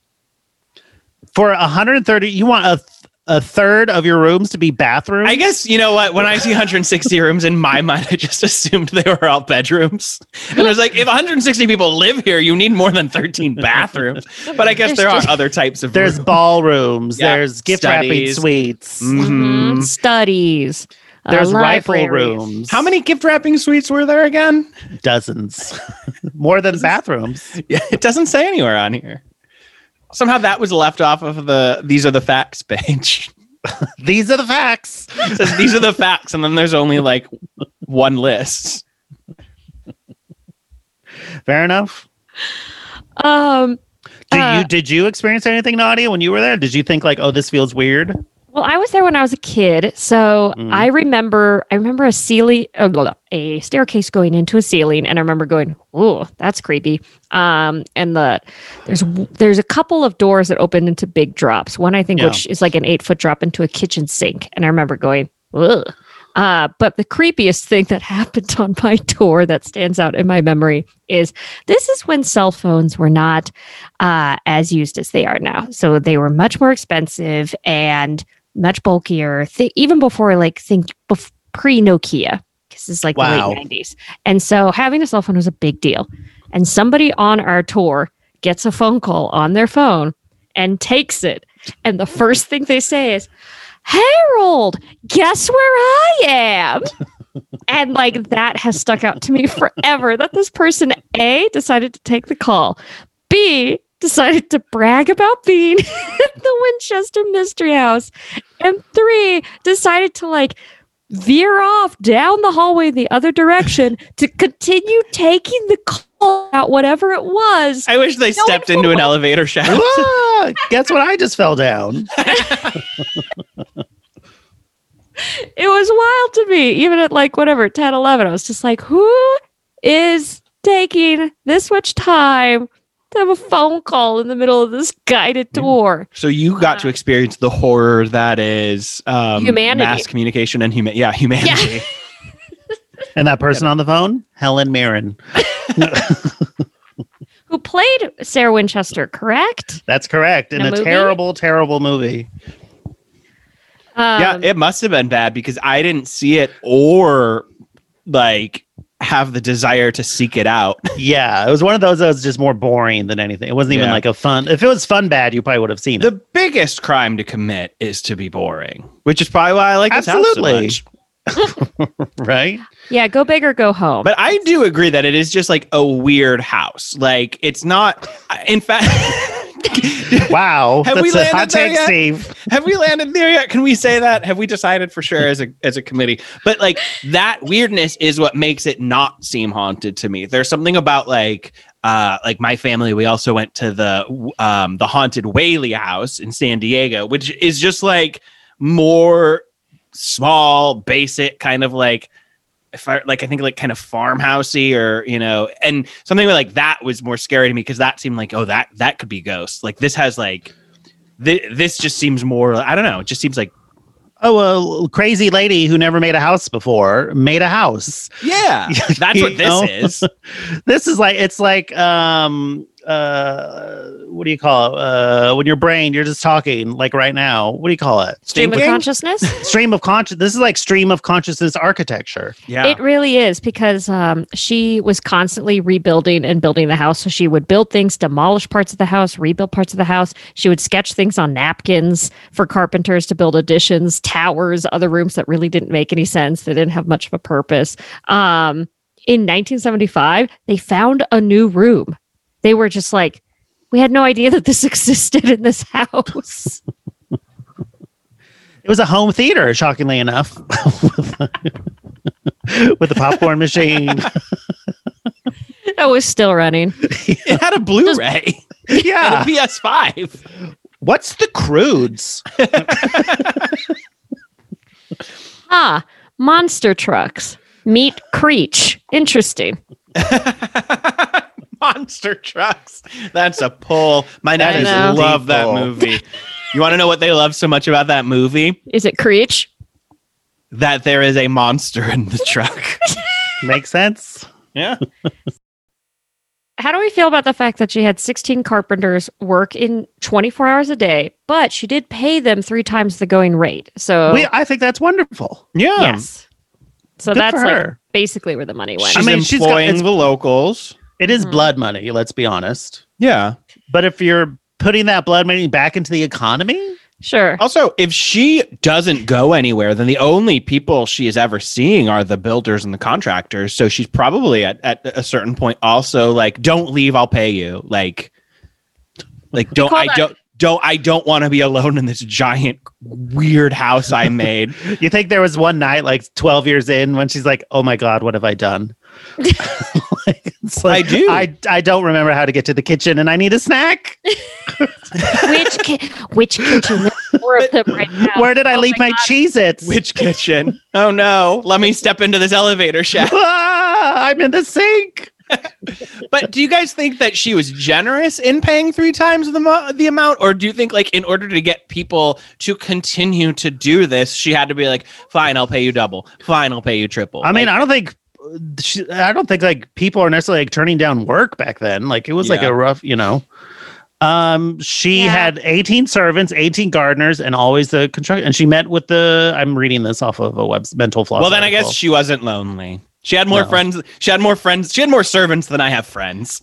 For 130, you want a a third of your rooms to be bathrooms? I guess you know what. When I see 160 rooms in my mind, I just assumed they were all bedrooms, and I was like, if 160 people live here, you need more than 13 bathrooms. But I guess There's there are just- other types of. there's rooms. ballrooms, Yeah, there's gift wrapping studies. suites, Mhm. Mhm. Studies. uh, there's rifle rooms. How many gift wrapping suites were there again? Dozens. More than bathrooms. Yeah, it doesn't say anywhere on here. Somehow that was left off of the these are the facts page. These are the facts. Says these are the facts, and then there's only like one list. Fair enough. Um, Did Uh, you did you experience anything naughty when you were there? Did you think like, oh, this feels weird? Well, I was there when I was a kid, so Mm. I remember. I remember a ceiling, uh, a staircase going into a ceiling, and I remember going, "Oh, that's creepy." Um, and the there's there's a couple of doors that open into big drops. One I think Yeah. which is like an eight foot drop into a kitchen sink, and I remember going, "Ugh." Uh, but the creepiest thing that happened on my tour that stands out in my memory is this is when cell phones were not uh, as used as they are now. So they were much more expensive and much bulkier. Th- even before, like, think bef- pre Nokia, because it's like Wow. the late 90s. And so having a cell phone was a big deal. And somebody on our tour gets a phone call on their phone and takes it. And the first thing they say is, Harold, guess where I am? and like that has stuck out to me forever that this person A decided to take the call, B decided to brag about being at the Winchester Mystery House, and three decided to like veer off down the hallway the other direction to continue taking the call out whatever it was. I wish they No stepped into an elevator shaft. Ah, guess what? I just fell down. it was wild to me even at like whatever 10 11 i was just like who is taking this much time to have a phone call in the middle of this guided tour So you got to experience the horror that is um, Humanity. mass communication and human. Yeah, humanity. And that person on the phone, Helen Mirren. who played sarah winchester correct That's correct. In In a a, terrible, terrible movie. um, yeah, it must have been bad because I didn't see it or like have the desire to seek it out. Yeah, it was one of those that was just more boring than anything. It wasn't even Yeah. like a fun. If it was fun bad, you probably would have seen the it. biggest crime to commit is to be boring, which is probably why I like this house so Absolutely. much. Right? yeah go big or go home But I do agree that it is just like a weird house. Like it's not. In fact, Wow. Have That's we a landed hot there take, yet? Steve. have we landed there yet? Can we say that? Have we decided for sure as a as a committee? But like that weirdness is what makes it not seem haunted to me. There's something about like uh like my family. We also went to the um the haunted Whaley house in San Diego, which is just like more small, basic, kind of like if I like I think like kind of farmhousey or you know, and something like that was more scary to me because that seemed like oh that that could be ghosts. Like this has like thi- this just seems more I don't know, it just seems like Oh, a crazy lady who never made a house before made a house. yeah, that's what this know? is. This is like it's like um uh what do you call it? Uh when your brain you're just talking like right now. What do you call it? stream of consciousness Stream of conscious. This is like stream of consciousness architecture. Yeah. It really is because um, she was constantly rebuilding and building the house. So she would build things, demolish parts of the house, rebuild parts of the house. She would sketch things on napkins for carpenters to build additions, towers, other rooms that really didn't make any sense. They didn't have much of a purpose. Um, in 1975, they found a new room. They were just like, we had no idea that this existed in this house. It was a home theater, shockingly enough, with the popcorn machine. that was still running. it had a Blu-ray. yeah. a PS5. What's the crudes? Ah, monster trucks. Meet Creech. Interesting. Monster trucks. That's a pull. My That dad is used to a love that pull. movie. You want to know what they love so much about that movie? Is it Creech? That there is a monster in the truck. Makes sense. Yeah. how do we feel about the fact that she had 16 carpenters work in 24 hours a day, but she did pay them three times the going rate? So We, I think that's wonderful. Yeah. yes. So Good that's like her. basically where the money went. She's I mean, she's got- employing the locals. It is Mhm. blood money. Let's be honest. Yeah. But if you're putting that blood money back into the economy, sure. Also, if she doesn't go anywhere, then the only people she is ever seeing are the builders and the contractors. So she's probably at, at a certain point also like, don't leave, I'll pay you. Like, like don't I that- don't don't I don't want to be alone in this giant weird house I made. you think there was one night, like 12 years in, when she's like, "Oh my god, what have I done?" Like, it's I do. I I don't remember how to get to the kitchen, and I need a snack. which ki- which kitchen? There's Four of them right. Where did I Oh leave my, God. Cheez-Its? Which kitchen? Oh no, let me step into this elevator shaft. ah, I'm in the sink. But do you guys think that she was generous in paying three times the mo- the amount, or do you think like in order to get people to continue to do this, she had to be like, "Fine, I'll pay you double. Fine, I'll pay you triple." I mean, Like, I don't think she, I don't think like people are necessarily like turning down work back then. Like it was like a rough, you know. Um, she Yeah. had 18 servants, 18 gardeners, and always the construction. And she met with the. I'm reading this off of a web mental floss. well, then I guess she wasn't lonely. She had more No. friends. She had more friends. She had more servants than I have friends.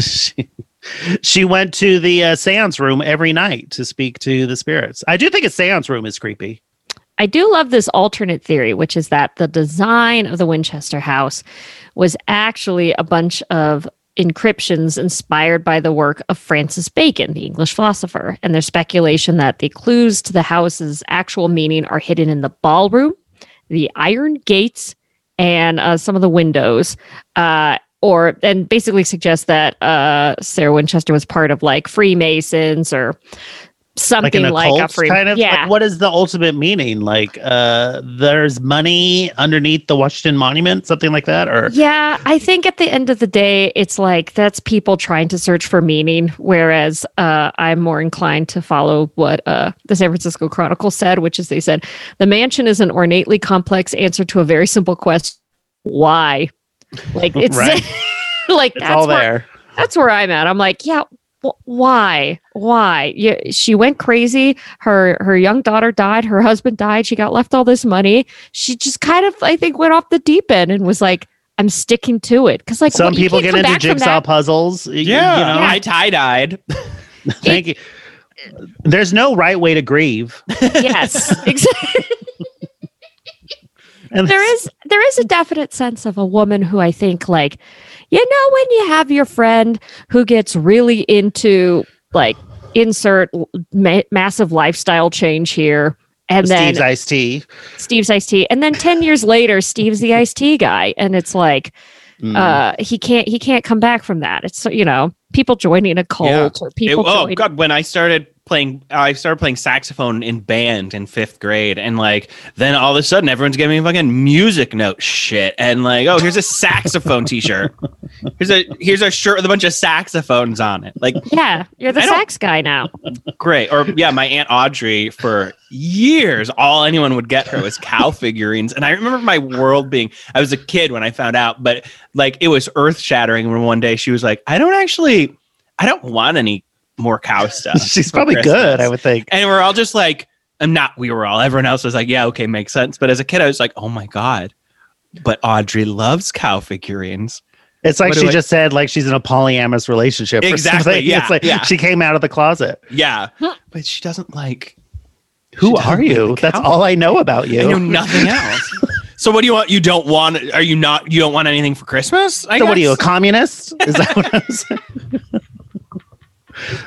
she, she went to the uh, seance room every night to speak to the spirits. I do think a seance room is creepy. I do love this alternate theory, which is that the design of the Winchester house was actually a bunch of encryptions inspired by the work of Francis Bacon, the English philosopher. And there's speculation that the clues to the house's actual meaning are hidden in the ballroom, the iron gates, and uh, some of the windows. Uh, or and basically suggests that uh, Sarah Winchester was part of like Freemasons or something an like, a free kind of. yeah Like, what is the ultimate meaning? Like, uh, there's money underneath the Washington Monument, something like that, or Yeah, I think at the end of the day, it's like that's people trying to search for meaning, whereas uh, I'm more inclined to follow what uh, the San Francisco Chronicle said, which is they said the mansion is an ornately complex answer to a very simple question: why? Like it's like it's that's all where, there. that's where I'm at. I'm like, yeah, why? Why? Yeah, she went crazy. Her her young daughter died. Her husband died. She got left all this money. She just kind of, I think, went off the deep end and was like, I'm sticking to it because like Some what, people get into jigsaw puzzles. Yeah, you know. I tie dyed. Thank you. There's no right way to grieve. yes, exactly. And there is there is a definite sense of a woman who I think like, you know, when you have your friend who gets really into like insert ma- massive lifestyle change here. And then Steve's iced tea. Steve's iced tea. And then 10 years later, Steve's the iced tea guy. And it's like, Mm. uh, he can't, he can't come back from that. It's, you know, people joining a cult or It- people oh joining. god, when I started playing, I started playing saxophone in band in fifth grade, and like then all of a sudden everyone's giving me fucking music note shit, and like oh here's a saxophone T-shirt, here's a here's a shirt with a bunch of saxophones on it, like Yeah. You're the I sax guy now. great. Or yeah, my aunt Audrey for years, all anyone would get her was cow figurines, and I remember my world being. I was a kid when I found out, but like it was earth shattering when one day she was like, I don't actually, I don't want any more cow stuff. She's for probably good, I would think. And we're all just like, I'm not, we were all, everyone else was like, yeah, okay, makes sense. But as a kid, I was like, oh my God, but Audrey loves cow figurines. It's like What do she I- just said, like she's in a polyamorous relationship. Exactly, yeah, It's like yeah. she came out of the closet. Yeah. But she doesn't like, Who doesn't are you? That's all I know about you. I know nothing else. so what do you want? You don't want, are you not, you don't want anything for Christmas? I So what are you, a communist? Is that what I'm saying?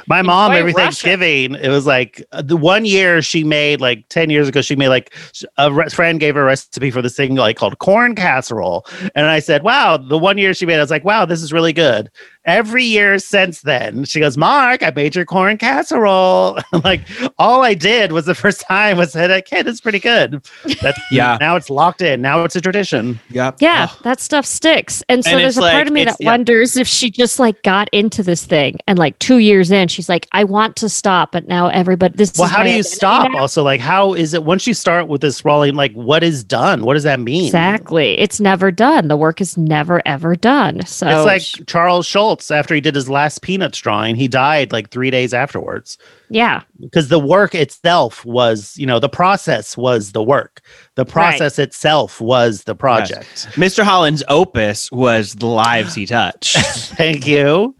My mom, every Russia. Thanksgiving, it was like uh, the one year she made like 10 years ago, she made like a re- friend gave her a recipe for this thing like called corn casserole. And I said, wow, the one year she made, I was like, wow, this is really good. Every year since then, she goes, Mark, I made your corn casserole. like all I did was the first time was said, like, hey, that's pretty good. That's Yeah. Now it's locked in. Now it's a tradition. Yep. Yeah, Oh, that stuff sticks. And so And there's it's a part of me that yeah. wonders if she just like got into this thing and like two years in, she's like, I want to stop, but now everybody this Well, is how do you stop? now. Also, like, how is it once you start with this rolling? Like, what is done? What does that mean? Exactly. It's never done. The work is never ever done. So It's like sh- Charles Schulz else after he did his last Peanuts drawing. He died like three days afterwards Yeah. because the work itself was, you know, the process was the work. The process itself was the project. Mr. Holland's opus was the lives he touched, Thank you.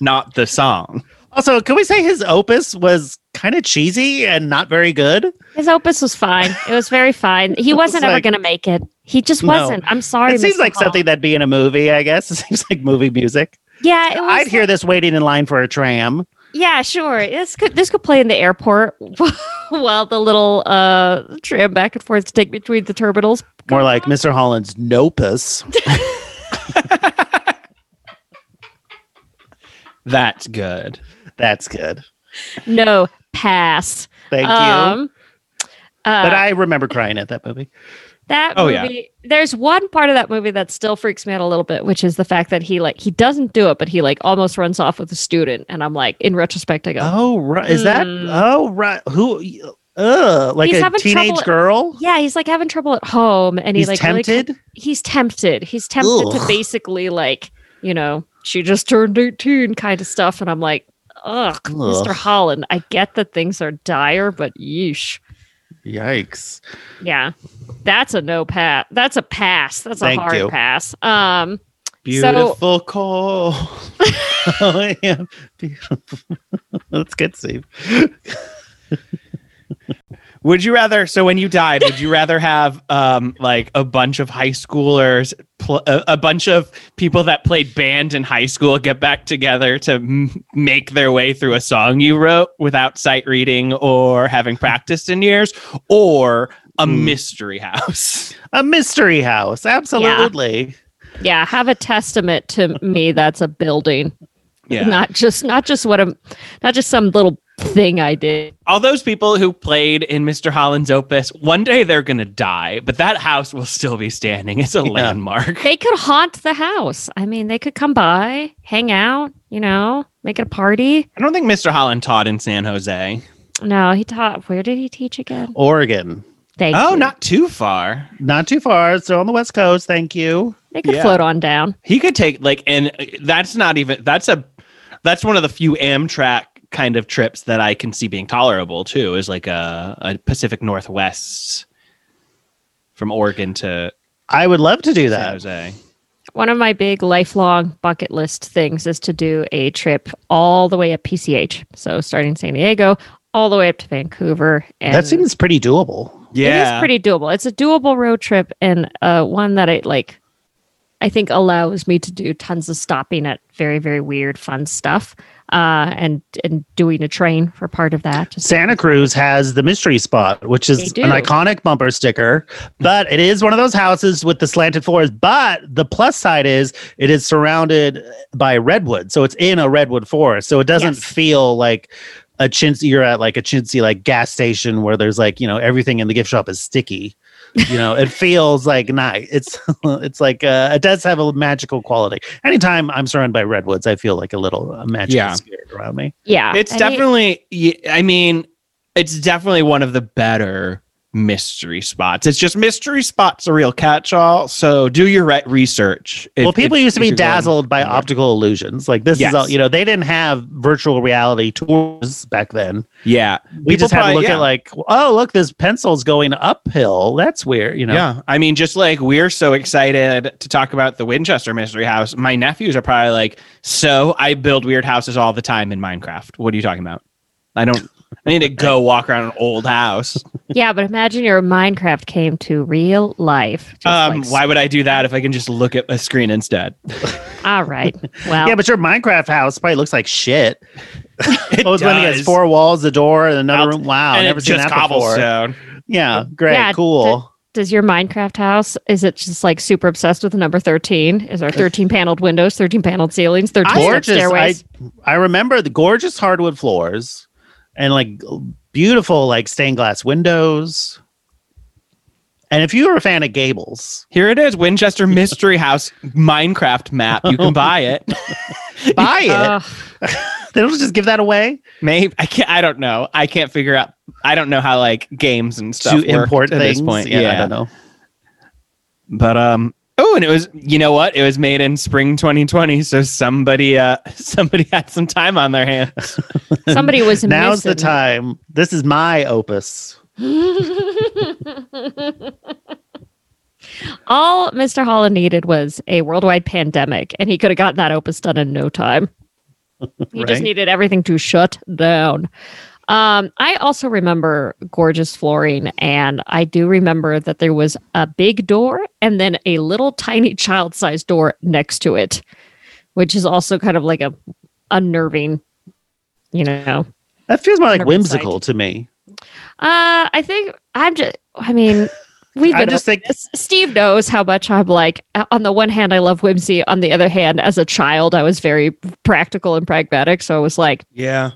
not the song. Also, can we say his opus was kind of cheesy and not very good? His opus was fine. It was very fine. He It was wasn't ever like- going to make it. He just wasn't. I'm sorry. it seems Mr. like Hall. something that'd be in a movie, I guess. It seems like movie music. Yeah, it was. I'd hear this waiting in line for a tram. Yeah, sure. This could this could play in the airport while the little uh tram back and forth to take between the terminals. More like Mr. Holland's Nopus. That's good. That's good. No, pass. Thank you. Um, uh, But I remember crying at that movie. That Oh, yeah. movie. There's one part of that movie that still freaks me out a little bit, which is the fact that he like he doesn't do it, but he like almost runs off with a student, and I'm like, in retrospect, I go, Oh, right. Is that? Hmm. Oh, right. Who? Uh, like He's a teenage trouble- girl? yeah, he's like having trouble at home, and He's he like really tempted. he's tempted. He's tempted to basically like, you know, she just turned 18 kind of stuff. And I'm like, ugh, Mr. Holland, I get that things are dire, but yeesh. Yikes. Yeah. That's a no pass. That's a pass. That's Thank a hard you. pass. Um, Beautiful Cole. oh, yeah. Beautiful. That's good, Steve. Would you rather? So when you died, would you rather have um like a bunch of high schoolers, pl- a, a bunch of people that played band in high school get back together to m- make their way through a song you wrote without sight reading or having practiced in years, or a Hmm. mystery house? A mystery house. Absolutely. yeah, have a testament to me that's a building. Yeah. Not just not just what I'm not just some little thing I did. all those people who played in Mr. Holland's opus, one day they're gonna die, but that house will still be standing. It's a Yeah. landmark. They could haunt the house. I mean, they could come by, hang out, you know, make it a party. I don't think Mr. Holland taught in San Jose. No, he taught. Where did he teach again? Oregon. Thank you. Oh, you. not too far. Not too far. Still on the West Coast. Thank you. They could Yeah. float on down. He could take like, and that's not even. That's a. That's one of the few Amtrak kind of trips that I can see being tolerable too. Is like a, a Pacific Northwest from Oregon to I would love to do San that. Jose. One of my big lifelong bucket list things is to do a trip all the way up PCH. So starting San Diego, all the way up to Vancouver. And That seems pretty doable. Yeah. It is pretty doable. It's a doable road trip and uh, one that I like. I think allows me to do tons of stopping at very very weird fun stuff, uh, and and doing a train for part of that. Santa Cruz has the mystery spot, which is an iconic bumper sticker, but it is one of those houses with the slanted floors. But the plus side is it is surrounded by redwood. So it's in a redwood forest. So it doesn't Yes. feel like a chintzy, you're at like a chintzy like gas station where there's like, you know, everything in the gift shop is sticky. You know, it feels like nice. It's it's like uh, it does have a magical quality. Anytime I'm surrounded by redwoods, I feel like a little uh, magical Yeah. spirit around me. yeah, It's I mean, definitely. y- I mean, it's definitely one of the better mystery spots. It's just mystery spots a real catch-all. So do your re- research. if- well, people if- used to be dazzled by optical illusions. Like this Yes. is all, you know, they didn't have virtual reality tours back then. Yeah, We People just had to look yeah. at like, oh, look, this pencil's going uphill. That's weird, you know. Yeah, I mean, just like we're so excited to talk about the Winchester Mystery House, my nephews are probably like, "So I build weird houses all the time in Minecraft. What are you talking about? I don't. I need to go walk around an old house. yeah, but imagine your Minecraft came to real life. Um, like- why would I do that if I can just look at a screen instead? All right. Well, Yeah, but your Minecraft house probably looks like shit. It Oh, it's when it has four walls, a door, and another Out- room. Wow, and never it's seen just that before. cobblestone. Yeah, great, Yeah, cool. does your Minecraft house is it just like super obsessed with the number 13? Is there 13 paneled windows, 13 paneled ceilings, 13 step gorgeous. I, stairways? I remember the gorgeous hardwood floors and like beautiful like stained glass windows. And if you were a fan of Gables, Here it is, Winchester Mystery House Minecraft map. You can buy it. buy it. Ugh. they don't just give that away Maybe I can't. I don't know. I can't figure out. I don't know how like games and stuff to work import at things. this point. Yeah, Yeah, I don't know. But um, oh, and it was you know what? It was made in spring 2020, so somebody uh somebody had some time on their hands. Somebody was Now's the time. This is my opus. All Mr. Holland needed was a worldwide pandemic, and he could have gotten that opus done in no time. He Right. just needed everything to shut down. Um, I also remember gorgeous flooring, and I do remember that there was a big door and then a little tiny child-sized door next to it, which is also kind of like a unnerving, you know. That feels more like whimsical side. to me. Uh, I think I'm just. I mean, we've I just think- this. Steve knows how much I'm like. uh, On the one hand, I love whimsy. On the other hand, as a child, I was very practical and pragmatic. So I was like, Yeah.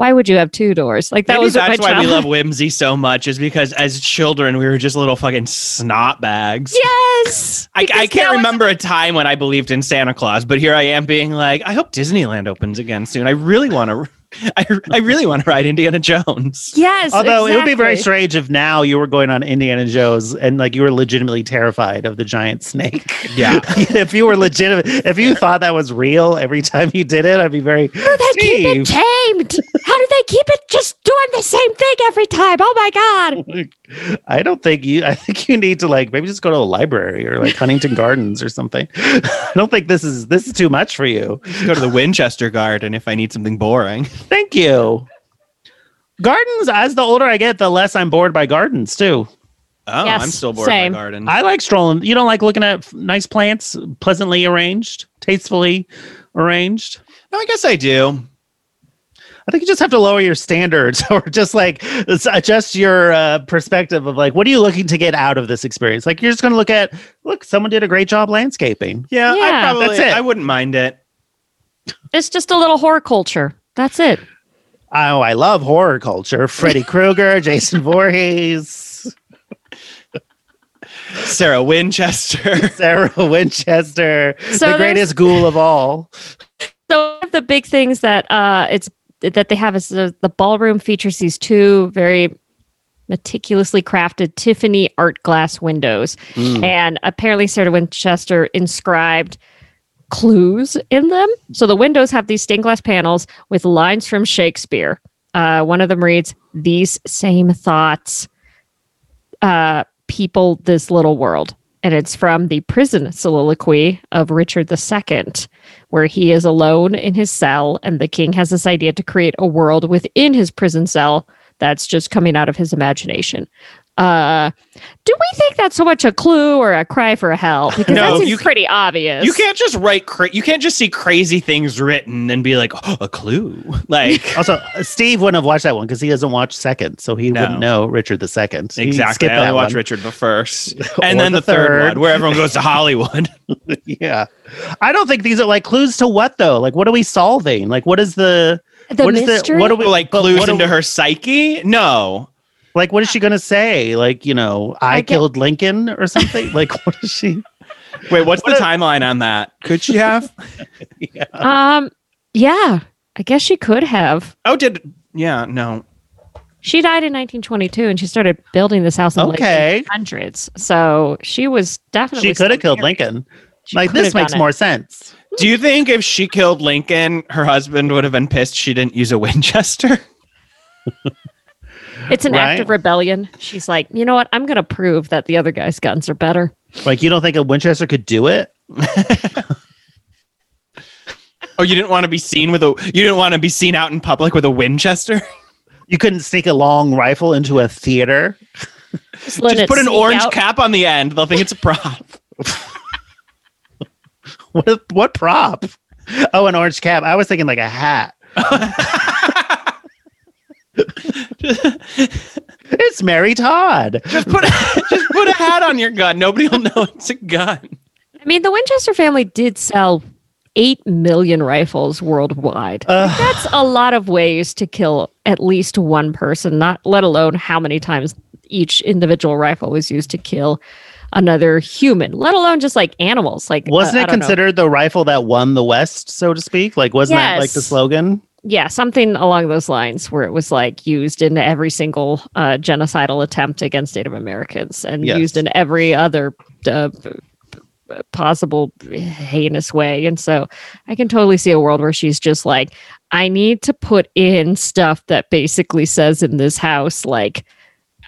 Why would you have two doors? Like that Maybe was that's why we love whimsy so much, is because as children we were just little fucking snot bags. Yes, I, I can't remember a time when I believed in Santa Claus, but here I am being like, I hope Disneyland opens again soon. I really want to. I, I really want to ride Indiana Jones. Yes, Although it would be very strange if now you were going on Indiana Jones and like you were legitimately terrified of the giant snake. Yeah. if you were legitimate, if you thought that was real every time you did it, I'd be very. How do they keep it tamed? How do they keep it just doing the same thing every time? Oh my god! I don't think you. I think you need to like maybe just go to a library or like Huntington Gardens or something. I don't think this is this is too much for you. Go to the Winchester Garden if I need something boring. Thank you. Gardens. As the older I get, the less I'm bored by gardens too. Oh, Yes, I'm still bored same. by gardens. I like strolling. You don't like looking at f- nice plants, pleasantly arranged, tastefully arranged. no, I guess I do. I think you just have to lower your standards or just like adjust your uh, perspective of like, what are you looking to get out of this experience? Like, you're just going to look at, look, someone did a great job landscaping. Yeah, Yeah. I probably. That's it. I wouldn't mind it. It's just a little horror culture. That's it. Oh, I love horror culture. Freddy Krueger, Jason Voorhees, Sarah Winchester. Sarah Winchester, So the greatest ghoul of all. So one of the big things that uh, it's that they have is the, the ballroom features these two very meticulously crafted Tiffany art glass windows, Mm. and apparently Sarah Winchester inscribed clues in them. So the windows have these stained glass panels with lines from Shakespeare. Uh, one of them reads, "These same thoughts, uh, people this little world." And it's from the prison soliloquy of Richard II, where he is alone in his cell, and the king has this idea to create a world within his prison cell that's just coming out of his imagination. Uh, do we think that's so much a clue or a cry for help? Because No, that seems you- pretty obvious. You can't just write. Cra- you can't just see crazy things written and be like, oh, a clue. Like Also, uh, Steve wouldn't have watched that one because he doesn't watch second, so he No. wouldn't know Richard II. He exactly. skipped I only watch one. Richard the first, and then the the, third, third. one where everyone goes to Hollywood. yeah i don't think these are like clues to what though like what are we solving like what is the the what is mystery. what are we like clues into we- her psyche. No. Like what is she gonna say like you know i, I get- killed lincoln or something like what is she Wait, what's What the a- timeline on that? Could she have? yeah um, yeah, I guess she could have. oh, did yeah? No. She died in 1922, and she started building this house in the Okay. late hundreds. So she was definitely. she could have killed married. lincoln She like this makes done it. more sense Do you think if she killed Lincoln, her husband would have been pissed she didn't use a Winchester? It's an act of rebellion. She's like, you know what? I'm going to prove that the other guy's guns are better. like you don't think a winchester could do it Oh, you didn't want to be seen with a you didn't want to be seen out in public with a Winchester? you couldn't sneak a long rifle into a theater Just, Just put an orange out. cap on the end. They'll think it's a prop. what what prop oh an orange cap i was thinking like a hat it's mary todd just put just put a hat on your gun. Nobody will know it's a gun. I mean, the Winchester family did sell 8 million rifles worldwide. Ugh. That's a lot of ways to kill at least one person, not let alone how many times each individual rifle was used to kill another human, let alone just like animals. Like, Wasn't uh, it don't know. considered the rifle that won the West, so to speak? Like, wasn't that like the slogan? Yeah, something along those lines where it was like used in every single uh, genocidal attempt against Native Americans and Yes. used in every other uh, possible heinous way. And so I can totally see a world where she's just like, I need to put in stuff that basically says in this house, like,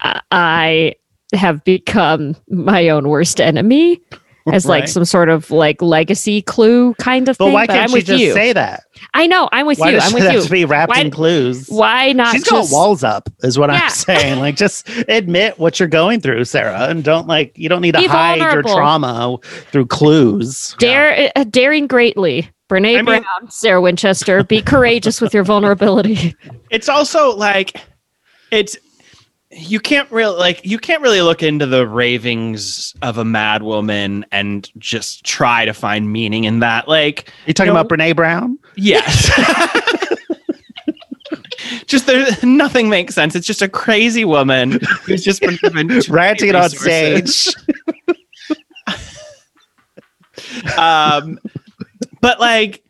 I- I have become my own worst enemy as like some sort of like legacy clue kind of But thing. why can't I'm she with just you. say that? I know. I'm with Why you. does I'm with have you. to be wrapped Why- in clues? Why not She's just got walls up, is what Yeah. I'm saying. Like, just admit what you're going through, Sarah, and don't like you don't need to Be hide your trauma through clues. dare uh, daring greatly? Brene I mean- Brown, Sarah Winchester, be courageous with your vulnerability. it's also like it's you can't really like you can't really look into the ravings of a mad woman and just try to find meaning in that like You talking No. about Brene Brown? yes just there nothing makes sense it's just a crazy woman who's just been given Ranting on stage. um but like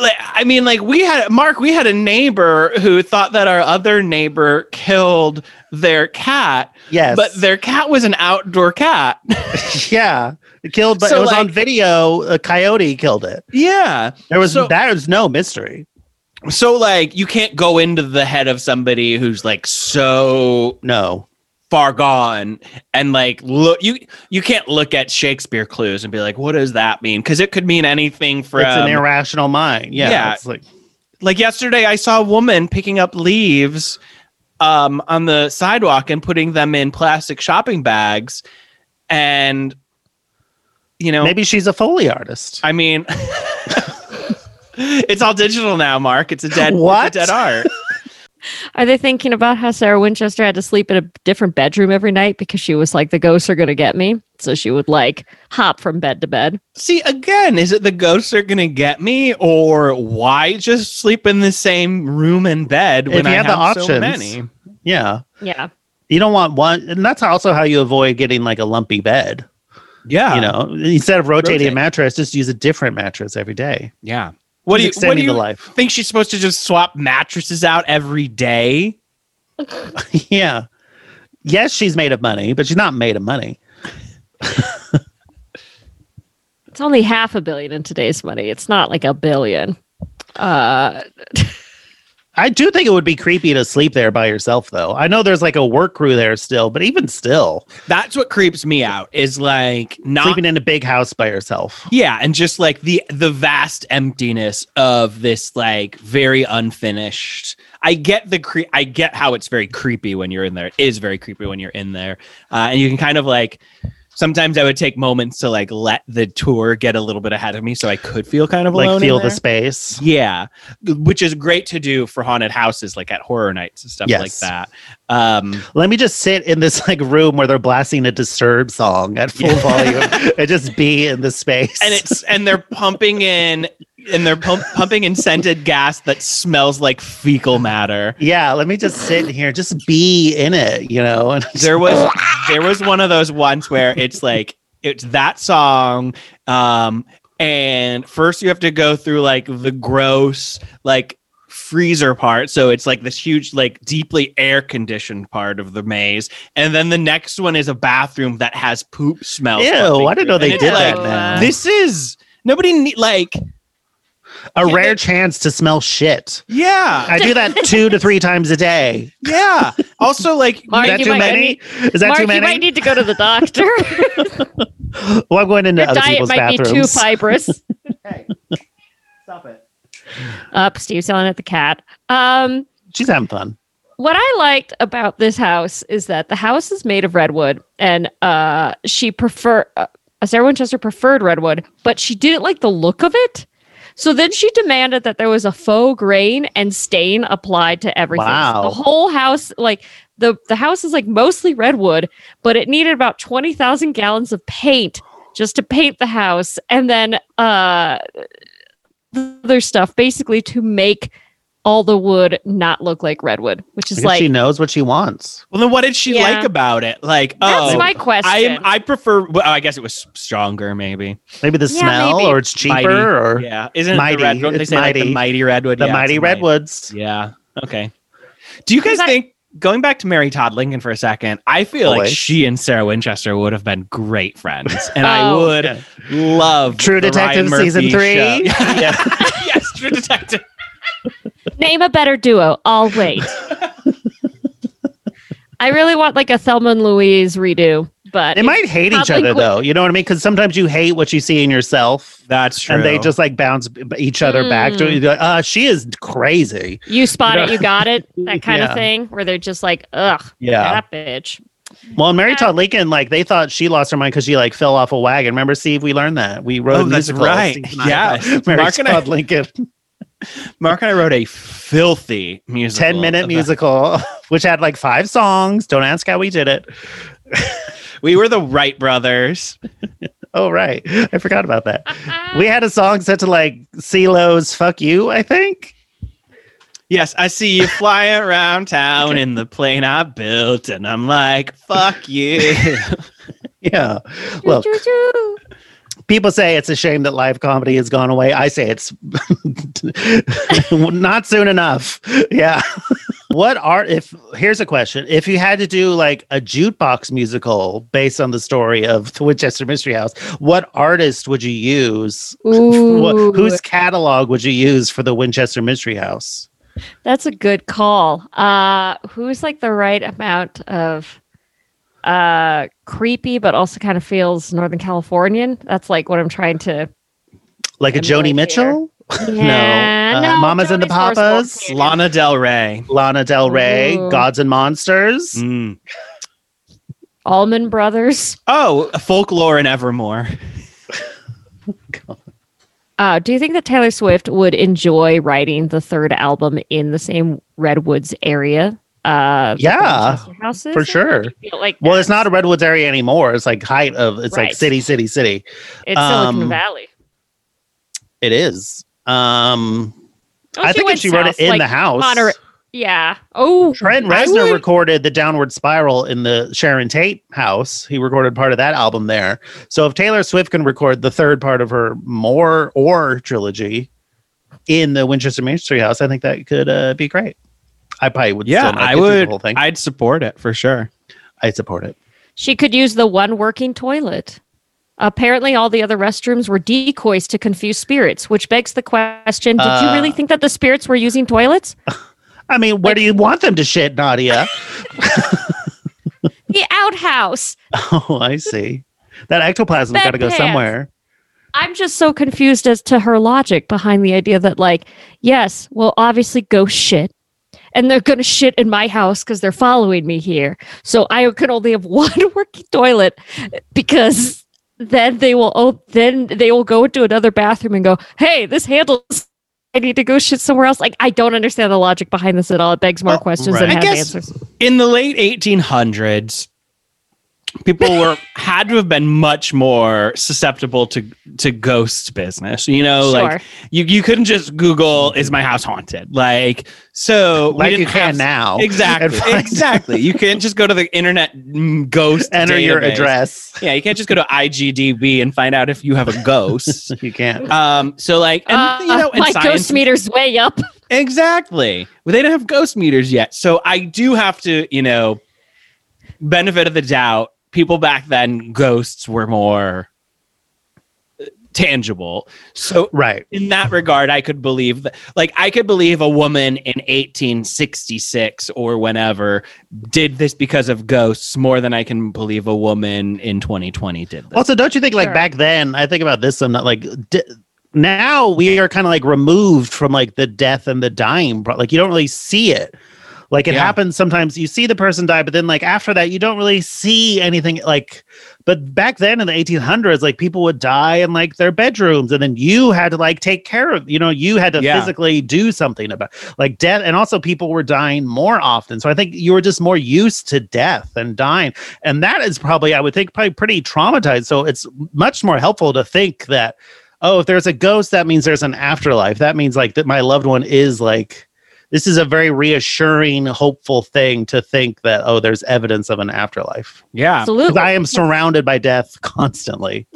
like i mean like we had mark we had a neighbor who thought that our other neighbor killed their cat Yes, but their cat was an outdoor cat yeah, it killed. But So, it was on video. A coyote killed it. yeah There was So- there was no mystery. so like you can't go into the head of somebody who's like so No, far gone and like look you you can't look at shakespeare clues and be like what does that mean because it could mean anything from it's an irrational mind. Yeah, Yeah. it's like like yesterday i saw a woman picking up leaves um, on the sidewalk and putting them in plastic shopping bags and you know maybe she's a foley artist. i mean it's all digital now mark it's a dead What? a dead art Are they thinking about how Sarah Winchester had to sleep in a different bedroom every night because she was like, the ghosts are going to get me? So she would like hop from bed to bed. see again is it the ghosts are gonna get me or why just sleep in the same room and bed when If you i have have, the so many Yeah, Yeah. you don't want one, and that's also how you avoid getting like a lumpy bed. yeah you know, instead of rotating Rotate. a mattress, just use a different mattress every day. yeah what do you what do you life. think she's supposed to just swap mattresses out every day yeah. Yes, she's made of money, but she's not made of money. It's only half a billion in today's money. It's not like a billion. Uh, I do think it would be creepy to sleep there by yourself, though. I know there's like a work crew there still, but even still, That's what creeps me out is like not sleeping in a big house by yourself. yeah, and just like the the vast emptiness of this like very unfinished. I get the cre- I get how it's very creepy when you're in there. It is very creepy when you're in there, uh, and you can kind of like. Sometimes I would take moments to like let the tour get a little bit ahead of me, so I could feel kind of Like feel the space. Yeah, which is great to do for haunted houses, like at horror nights and stuff like that. Um, Let me just sit in this like room where they're blasting a disturb song at full volume and just be in the space. and it's and they're pumping in and they're pump, pumping in scented gas that smells like fecal matter. yeah, let me just sit here, just be in it, you know. And There was there was one of those ones where it's like it's that song um and first you have to go through like the gross like freezer part so it's like this huge like deeply air conditioned part of the maze and then the next one is a bathroom that has poop smell Ew, I didn't know they did it's that now. this is nobody need like a rare chance to smell shit. yeah I do that two to three times a day. Yeah. Also, like, Mark, Is that you too might many? Is that Mark, too you might need to go to the doctor. well, I'm going into Your other diet people's might be too bathrooms. fibrous. stop it. Up, Steve's yelling at the cat. Um, She's having fun. what I liked about this house is that the house is made of redwood, and uh, she prefer uh, Sarah Winchester preferred redwood, but she didn't like the look of it. So then she demanded that there was a faux grain and stain applied to everything. So Wow. the whole house, like the the house, is like mostly redwood, but it needed about twenty thousand gallons of paint just to paint the house, and then uh, other stuff basically to make all the wood not look like redwood, which is like she knows what she wants. Well, then what did she Yeah. like about it? Like, That's oh, my question. I I prefer. Well, I guess it was stronger, maybe. Maybe the Yeah, smell, maybe. or it's cheaper, Mighty. or Yeah, isn't Mighty. it the red? Don't they It's say like mighty. the mighty redwood? the Yeah, mighty a redwoods. Yeah. Okay. Do you guys Because I- think going back to Mary Todd Lincoln for a second, I feel like she and Sarah Winchester would have been great friends, and I Oh. would Yeah. love True the Ryan Detective season Murphy three. show. Yeah. yes, True Detective. Name a better duo. I'll wait. I really want like a Thelma and Louise redo, but They might hate each other quick- though. You know what I mean? Because sometimes you hate what you see in yourself, That's true. and they just like bounce each other back to Mm. you. Like, uh, she is crazy. you spot You it, you got it, that kind Yeah. of thing, where they're just like, ugh, Yeah. that bitch. Well, Mary Yeah. Todd Lincoln, like they thought she lost her mind because she like fell off a wagon. Remember, Steve? We learned that we wrote Oh, a that's right. Steve and I, Yes. about Mary Mark and I- Todd Lincoln, Mark and I wrote a filthy musical. ten minute about- musical, which had like five songs. Don't ask how we did it. We were the Wright brothers. Oh right, I forgot about that. We had a song set to like CeeLo's "Fuck You," I think. Yes, I see you flying around town in the plane I built, and I'm like, "Fuck you." Yeah. Look. People say it's a shame that live comedy has gone away. I say it's not soon enough. Yeah. what art if here's a question. If you had to do like a jukebox musical based on the story of the Winchester Mystery House, what artist would you use? What, whose catalog would you use for the Winchester Mystery House? that's a good call. Uh, who's like the right amount of uh creepy, but also kind of feels Northern Californian? That's like what I'm trying to. Like a Joni Mitchell? Yeah, Uh, no, Mamas and the Papas? Lana Del Rey. Lana Del Rey, Ooh. Gods and Monsters. Mm. Allman Brothers. Oh, folklore and Evermore. Uh, do you think that Taylor Swift would enjoy writing the third album in the same Redwoods area? Uh, Yeah, Winchester House is? for sure. do you feel like Well, it's not a Redwoods area anymore. It's like height of it's like city, city, city. It's Silicon um, Valley. It is. Um Oh, I think if she wrote it in like the house. Monterey- Yeah. Oh, Trent Reznor would- recorded the Downward Spiral in the Sharon Tate house. He recorded part of that album there. So if Taylor Swift can record the third part of her More or trilogy in the Winchester Mystery House, I think that could uh, be great. I probably would. Yeah, still I would. The whole thing. I'd support it for sure. I'd support it. She could use the one working toilet. Apparently, all the other restrooms were decoys to confuse spirits, which begs the question Did you Uh, really think that the spirits were using toilets? I mean, where do you want them to shit, Nadia? The outhouse. oh, I see. That ectoplasm's Bed got to go somewhere. I'm just so confused as to her logic behind the idea that, like, yes, well, obviously, go shit. And they're going to shit in my house because they're following me here. So I can only have one working toilet because then they will oh, then they will go into another bathroom and go, "Hey, this handles. I need to go shit somewhere else." Like I don't understand the logic behind this at all. It begs more Well, questions right. than I has answers. In the late 1800s, people were had to have been much more susceptible to to ghost business. You know, Sure. like you you couldn't just Google "Is my house haunted?" Like so, Like you didn't can have- now. Exactly, exactly. You can't just go to the internet mm, ghost. Enter your address. Yeah, you can't just go to IGDB and find out if you have a ghost. You can't. um, so like, and Uh, you know, and my science, ghost meter's way up. exactly. Well, they don't have ghost meters yet, so I do have to, you know, benefit of the doubt. People back then, ghosts were more tangible. So Right. in that regard, I could believe that, like, I could believe a woman in 1866 or whenever did this because of ghosts more than I can believe a woman in 2020 did this. Also, don't you think like Sure. back then? I think about this. I'm not like d- now we are kind of like removed from like the death and the dying. pro- Like you don't really see it. Like it Yeah. happens sometimes. You see the person die, but then like after that, you don't really see anything. Like, but back then in the 1800s, like people would die in like their bedrooms, and then you had to like take care of. You know, you had to Yeah. physically do something about like death, and also people were dying more often. So I think you were just more used to death and dying and that is probably i would think probably pretty traumatized so it's much more helpful to think that oh if there's a ghost that means there's an afterlife that means like that my loved one is like this is a very reassuring hopeful thing to think that oh there's evidence of an afterlife yeah, Absolutely. i am surrounded by death constantly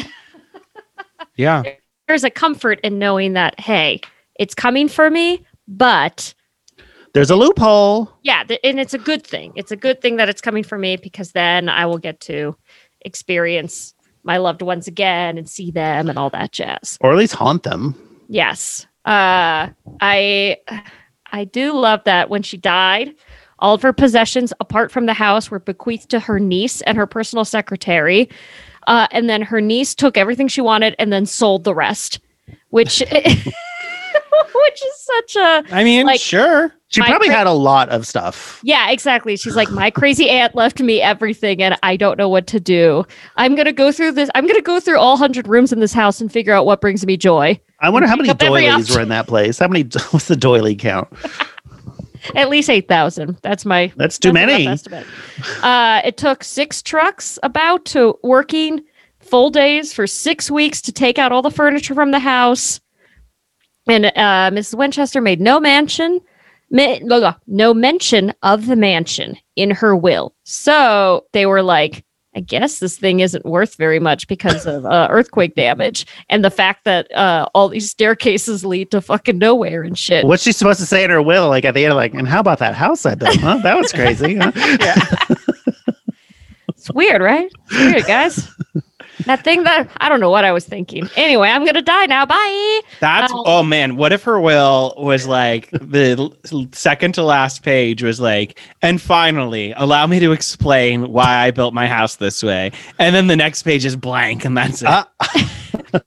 yeah. There's a comfort in knowing that, hey, it's coming for me, but There's a loophole. Yeah, th- and it's a good thing. It's a good thing that it's coming for me because then I will get to experience my loved ones again and see them and all that jazz. Or at least haunt them. Yes. Uh I I do love that when she died, all of her possessions apart from the house were bequeathed to her niece and her personal secretary. Uh, and then her niece took everything she wanted and then sold the rest, which which is such a I mean, Like- sure. She probably cra- had a lot of stuff. Yeah, exactly. She's like, my crazy aunt left me everything and I don't know what to do. I'm going to go through this. I'm going to go through all 100 rooms in this house and figure out what brings me joy. I wonder how many doilies were in that place. How many? What's the doily count? At least 8,000. That's my That's too that's many. estimate. Uh, it took six trucks about to working full days for six weeks to take out all the furniture from the house. And uh, Mrs. Winchester made no mention, no, no, no mention of the mansion in her will. So they were like, I guess this thing isn't worth very much because of uh, earthquake damage and the fact that uh, all these staircases lead to fucking nowhere and shit. What's she supposed to say in her will? Like at the end, like, and how about that house I built? Huh? That was crazy. huh? It's weird, right? It's weird, guys. That thing that I don't know what I was thinking. Anyway, I'm gonna die now. Bye. That's Um, oh man, what if her will was like the second to last page was like, and finally, allow me to explain why I built my house this way, and then the next page is blank, and that's it. Uh, or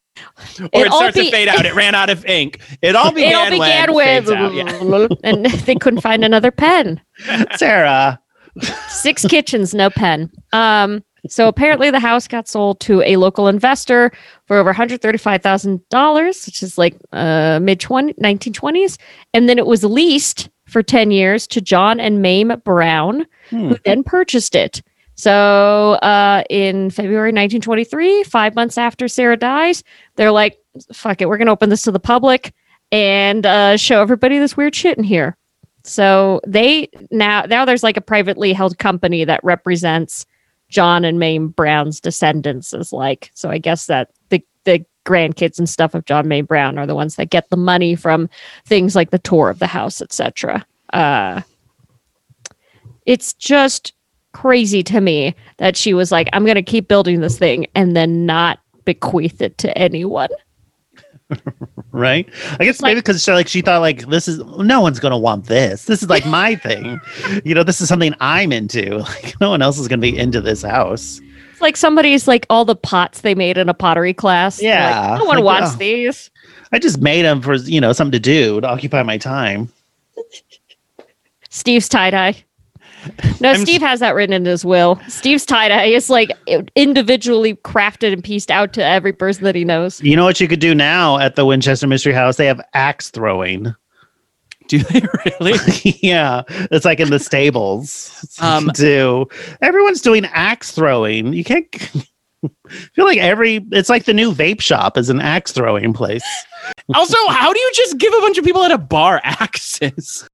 it it starts be- to fade out. It ran out of ink. It all began, it all began when with, out, yeah. and they couldn't find another pen. Sarah. Six kitchens, no pen. Um. So apparently, the house got sold to a local investor for over one hundred thirty-five thousand dollars, which is like uh, mid 1920s, and then it was leased for ten years to John and Mayme Brown, Hmm. who then purchased it. So uh, in February 1923, five months after Sarah dies, they're like, fuck it, we're going to open this to the public and uh, show everybody this weird shit in here. So they now, now there's like a privately held company that represents John and Mayme Brown's descendants is like, so I guess that the, the grandkids and stuff of John May Brown are the ones that get the money from things like the tour of the house, etc. Uh, it's just crazy to me that she was like, I'm going to keep building this thing and then not bequeath it to anyone. Right? I guess Like- maybe because she like she thought like this is no one's gonna want this. This is like my thing. You know, this is something I'm into. Like no one else is gonna be into this house. It's like somebody's like all the pots they made in a pottery class. They're like, Yeah, no one like, wants oh. these. I just made them for you know something to do to occupy my time. Steve's tie dye. No, I'm s- Steve has that written in his will. Steve's tie dye is like individually crafted and pieced out to every person that he knows. You know what you could do now at the Winchester Mystery House? They have axe throwing. Do they really? yeah, it's like in the stables. Um, do everyone's doing axe throwing? You can't I feel like every it's like the new vape shop is an axe throwing place. also, how do you just give a bunch of people at a bar axes?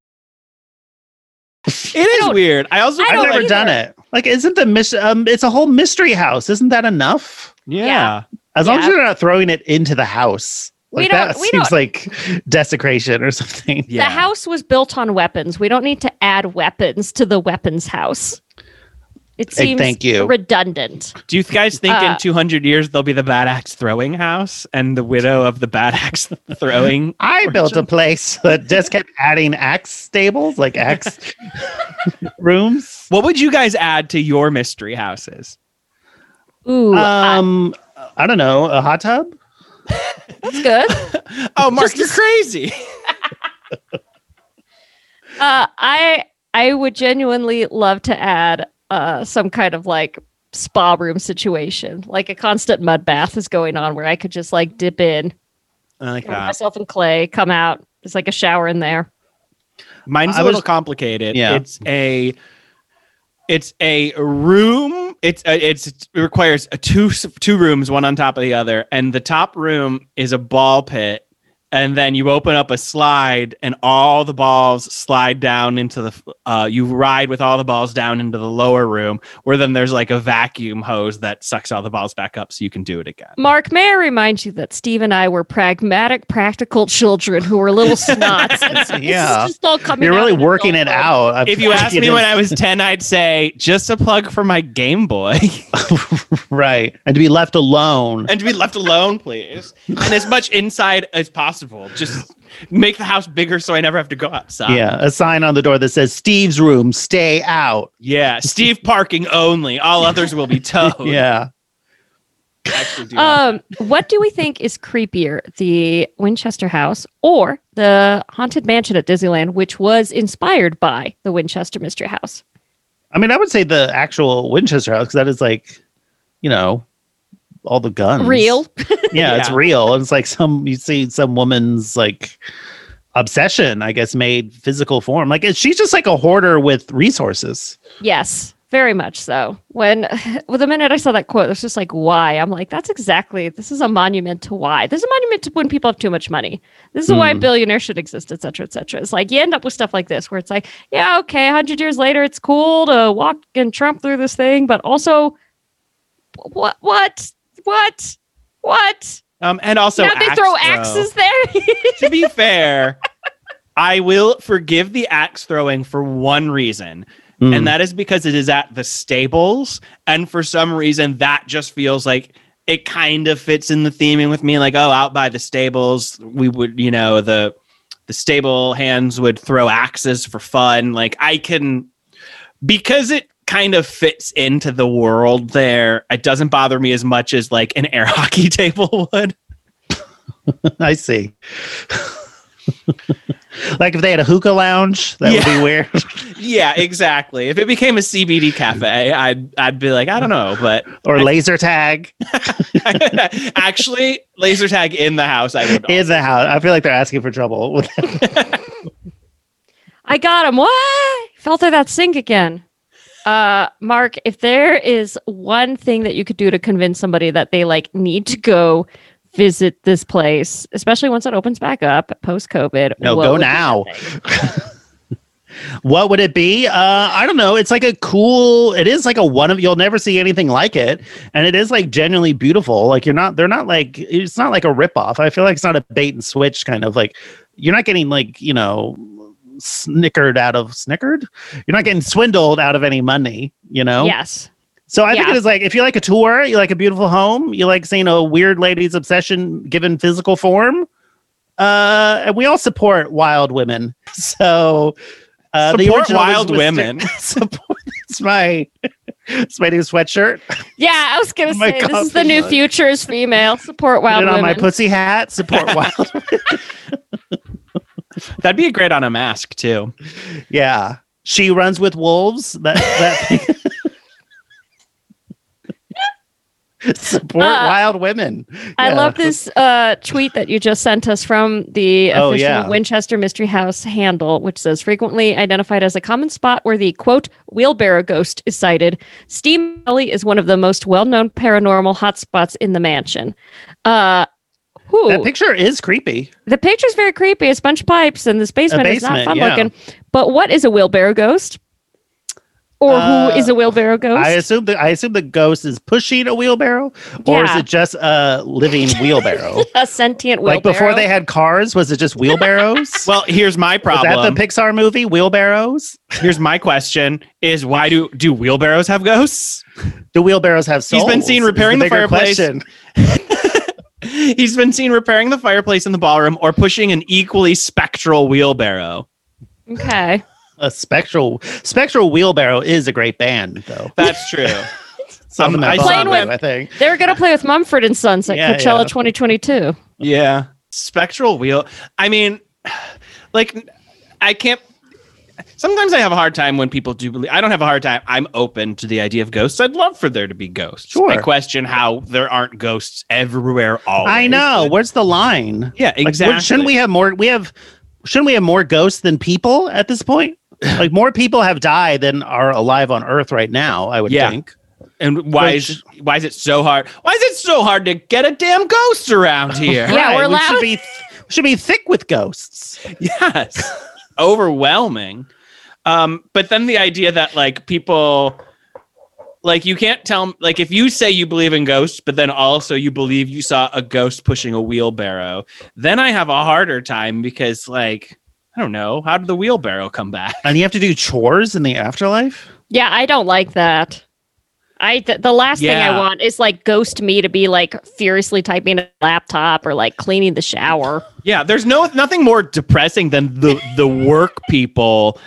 It is don't- weird. I also I I've never either. done it. Like, isn't the mis- um? It's a whole mystery house. Isn't that enough? yeah. Yeah. As long as you're not throwing it into the house. We Like don't- that we seems don't- like desecration or something. Yeah. The house was built on weapons. We don't need to add weapons to the weapons house. It Hey, seems thank you. redundant. Do you guys think Uh, in 200 years there'll be the bad axe throwing house and the widow of the bad axe throwing? I built a place that just kept adding axe stables, like axe rooms. What would you guys add to your mystery houses? Ooh, I- Um, I don't know, a hot tub. that's good. Oh, Mark, Just- you're crazy. Uh, I I would genuinely love to add uh, some kind of like spa room situation, like a constant mud bath is going on, where I could just like dip in, I like cover that. myself in clay, come out. It's like a shower in there. Mine's a I little was- complicated. Yeah. It's a it's a room. It's a, it's it requires a two two rooms, one on top of the other, and the top room is a ball pit, and then you open up a slide and all the balls slide down into the uh, you ride with all the balls down into the lower room where then there's like a vacuum hose that sucks all the balls back up so you can do it again Mark, may I remind you that Steve and I were pragmatic, practical children who were little snots. Yeah. just all coming You're really in working it out. I if you asked me is- when i was 10 i'd say just a plug for my game boy right, and to be left alone. and to be left alone please and as much inside as possible just make the house bigger so i never have to go outside Yeah, a sign on the door that says Steve's room, stay out. yeah steve parking only all others will be towed Yeah. Actually do that. Um, what do we think is creepier, the Winchester House or the Haunted Mansion at Disneyland, which was inspired by the Winchester Mystery House? I mean, I would say the actual Winchester house because that is like, you know, all the guns. Real? Yeah, it's real. It's like some you see some woman's like obsession, I guess, made physical form. Like it- she's just like a hoarder with resources. Yes, very much so. When well, the minute I saw that quote, it's just like, why? I'm like, that's exactly. This is a monument to why. This is a monument to when people have too much money. This is why Mm. billionaires should exist, et cetera, et cetera. It's like you end up with stuff like this, where it's like, yeah, okay, hundred years later, it's cool to walk and trump through this thing, but also, what, what, what, what? um and also now they axe throw throw. axes there. to be fair, I will forgive the axe throwing for one reason, Mm. and that is because it is at the stables, and for some reason that just feels like it kind of fits in the theming with me. Like, oh, out by the stables, we would, you know, the the stable hands would throw axes for fun. Like, I can because it kind of fits into the world there. It doesn't bother me as much as like an air hockey table would. I see. like if they had a hookah lounge, that would be weird. Yeah, exactly. If it became a CBD cafe, I'd I'd be like, I don't know, but or laser tag actually, laser tag in the house, I would. in the house. I feel like they're asking for trouble I got him. What? Felt that sink again. Uh, Mark, if there is one thing that you could do to convince somebody that they like need to go visit this place, especially once it opens back up post COVID, No, go now. What would it be? Uh, I don't know. It's like a cool. It is like a one of. You'll never see anything like it, and it is like genuinely beautiful. Like you're not. They're not like. It's not like a ripoff. I feel like it's not a bait and switch kind of like. You're not getting like you know, snickered out of snickered. You're not getting swindled out of any money. You know. Yes. So I think it is like if you like a tour, you like a beautiful home, you like seeing a weird lady's obsession given physical form. Uh, and we all support wild women. So uh, the Support original wild women. support. It's my it's my new sweatshirt. Yeah, I was gonna say this is the new Lord. futures female support Put wild it on my pussy hat. Support wild. That'd be great on a mask too. yeah, she runs with wolves. That that. support Uh, wild women. I Yeah. love this uh, tweet that you just sent us from the Oh, official yeah. Winchester Mystery House handle, which says frequently identified as a common spot where the quote wheelbarrow ghost is sighted. Steam Valley is one of the most well-known paranormal hotspots in the mansion. Uh, whew. That picture is creepy. the picture's very creepy. It's a bunch of pipes, and this basement, is not basement, fun yeah. looking. But what is a wheelbarrow ghost? Or Uh, who is a wheelbarrow ghost? I assume the I assume the ghost is pushing a wheelbarrow, or is it just a living wheelbarrow? a sentient wheelbarrow. like before they had cars, was it just wheelbarrows? Well, here's my was that problem. the Pixar movie Wheelbarrows? here's my question: Is why do do wheelbarrows have ghosts? Do wheelbarrows have souls? He's been seen repairing the bigger fireplace. question. He's been seen repairing the fireplace in the ballroom or pushing an equally spectral wheelbarrow. okay. A spectral spectral wheelbarrow is a great band, though. That's true. Something Um, I that Playing did, I think. They're gonna play with Mumford and Sons at Yeah, Coachella yeah. 2022. yeah, spectral wheel. I mean, like, I can't. Sometimes I have a hard time when people do believe. I don't have a hard time. I'm open to the idea of ghosts. I'd love for there to be ghosts. Sure. I question how there aren't ghosts everywhere. Always. I know. Where's the line? Yeah, Like, exactly. shouldn't we have more? We have. Shouldn't we have more ghosts than people at this point? Like more people have died than are alive on Earth right now. I would Yeah. think. And why Which- is why is it so hard? Why is it so hard to get a damn ghost around here? Yeah, we're we allowed- should be should be thick with ghosts. Yes. Overwhelming. Um, but then the idea that like people like you can't tell like if you say you believe in ghosts, but then also you believe you saw a ghost pushing a wheelbarrow, then I have a harder time because like I don't know, how did the wheelbarrow come back? And you have to do chores in the afterlife? Yeah, I don't like that. I th- the last thing I want is like ghost me to be like furiously typing a laptop or like cleaning the shower. Yeah, there's no nothing more depressing than the the work people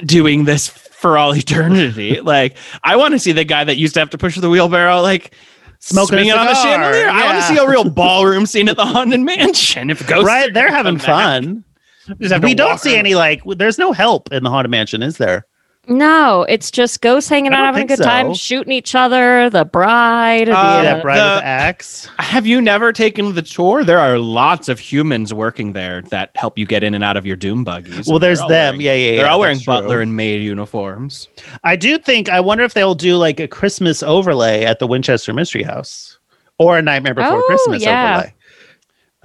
doing this for all eternity. like, I want to see the guy that used to have to push the wheelbarrow, like Smoking swinging on the chandelier. I want to see a real ballroom scene at the haunted mansion. If ghosts, right, they're having back. fun. Just have to We don't see around. any like there's no help in the haunted mansion, is there? No, it's just ghosts hanging out, having a think good time, shooting each other. The bride, Uh, the, that bride the- with axe. Have you never taken the tour? There are lots of humans working there that help you get in and out of your doom buggies. Well, there's them. wearing- yeah, yeah, yeah. They're all wearing that's true. butler and maid uniforms. I do think I wonder if they'll do like a Christmas overlay at the Winchester Mystery House or a Nightmare Before Oh, Christmas yeah. overlay.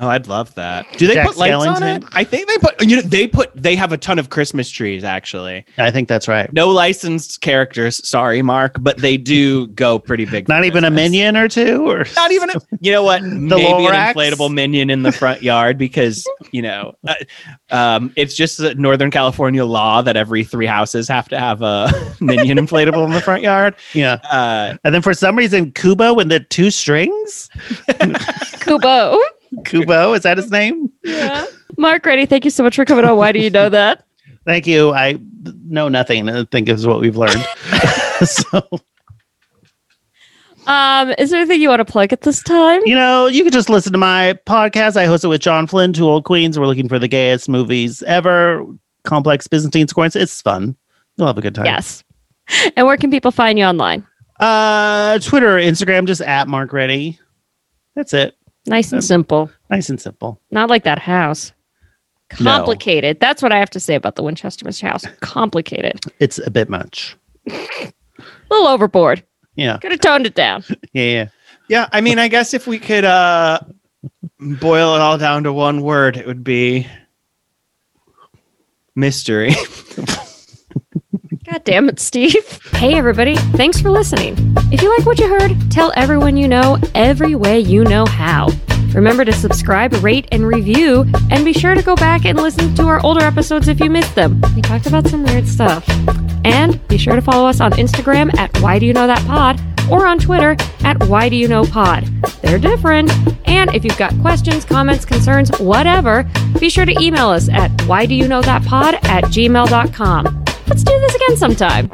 Oh, I'd love that. Do they Jack put lights on it? I think they put. You know, they put. They have a ton of Christmas trees. Actually, I think that's right. no licensed characters. Sorry, Mark, but they do go pretty big. Not even a minion or two, or Not even. A, you know what? Maybe an inflatable minion in the front yard because you know, uh, um, it's just a Northern California law that every three houses have to have a minion inflatable in the front yard. yeah. Uh, And then for some reason, Kubo and the two strings. Kubo. Kubo is that his name? Yeah. Mark Reddy, thank you so much for coming on. Why do you know that? Thank you. I know nothing. I think is what we've learned. so Um, is there anything you want to plug at this time? you know, you can just listen to my podcast. I host it with John Flynn, Two Old Queens. We're looking for the gayest movies ever. Complex Byzantine scorns. It's fun. You'll have a good time. Yes. And where can people find you online? Uh, Twitter, Instagram, just at Mark Reddy. That's it. Nice and Um, simple. Nice and simple. Not like that house. No. Complicated. That's what I have to say about the Winchester Mystery House. Complicated. It's a bit much. A little overboard. Yeah. Could have toned it down. Yeah. Yeah. yeah, I mean, I guess if we could uh, boil it all down to one word, it would be mystery. God damn it, Steve. Hey, everybody. Thanks for listening. If you like what you heard, tell everyone you know every way you know how. Remember to subscribe, rate, and review, and be sure to go back and listen to our older episodes if you missed them. We talked about some weird stuff. And be sure to follow us on Instagram at Why Do You Know That Pod or on Twitter at Why Do You Know Pod. They're different. And if you've got questions, comments, concerns, whatever, be sure to email us at Why Do You Know That Pod at gmail.com. Let's do this again sometime.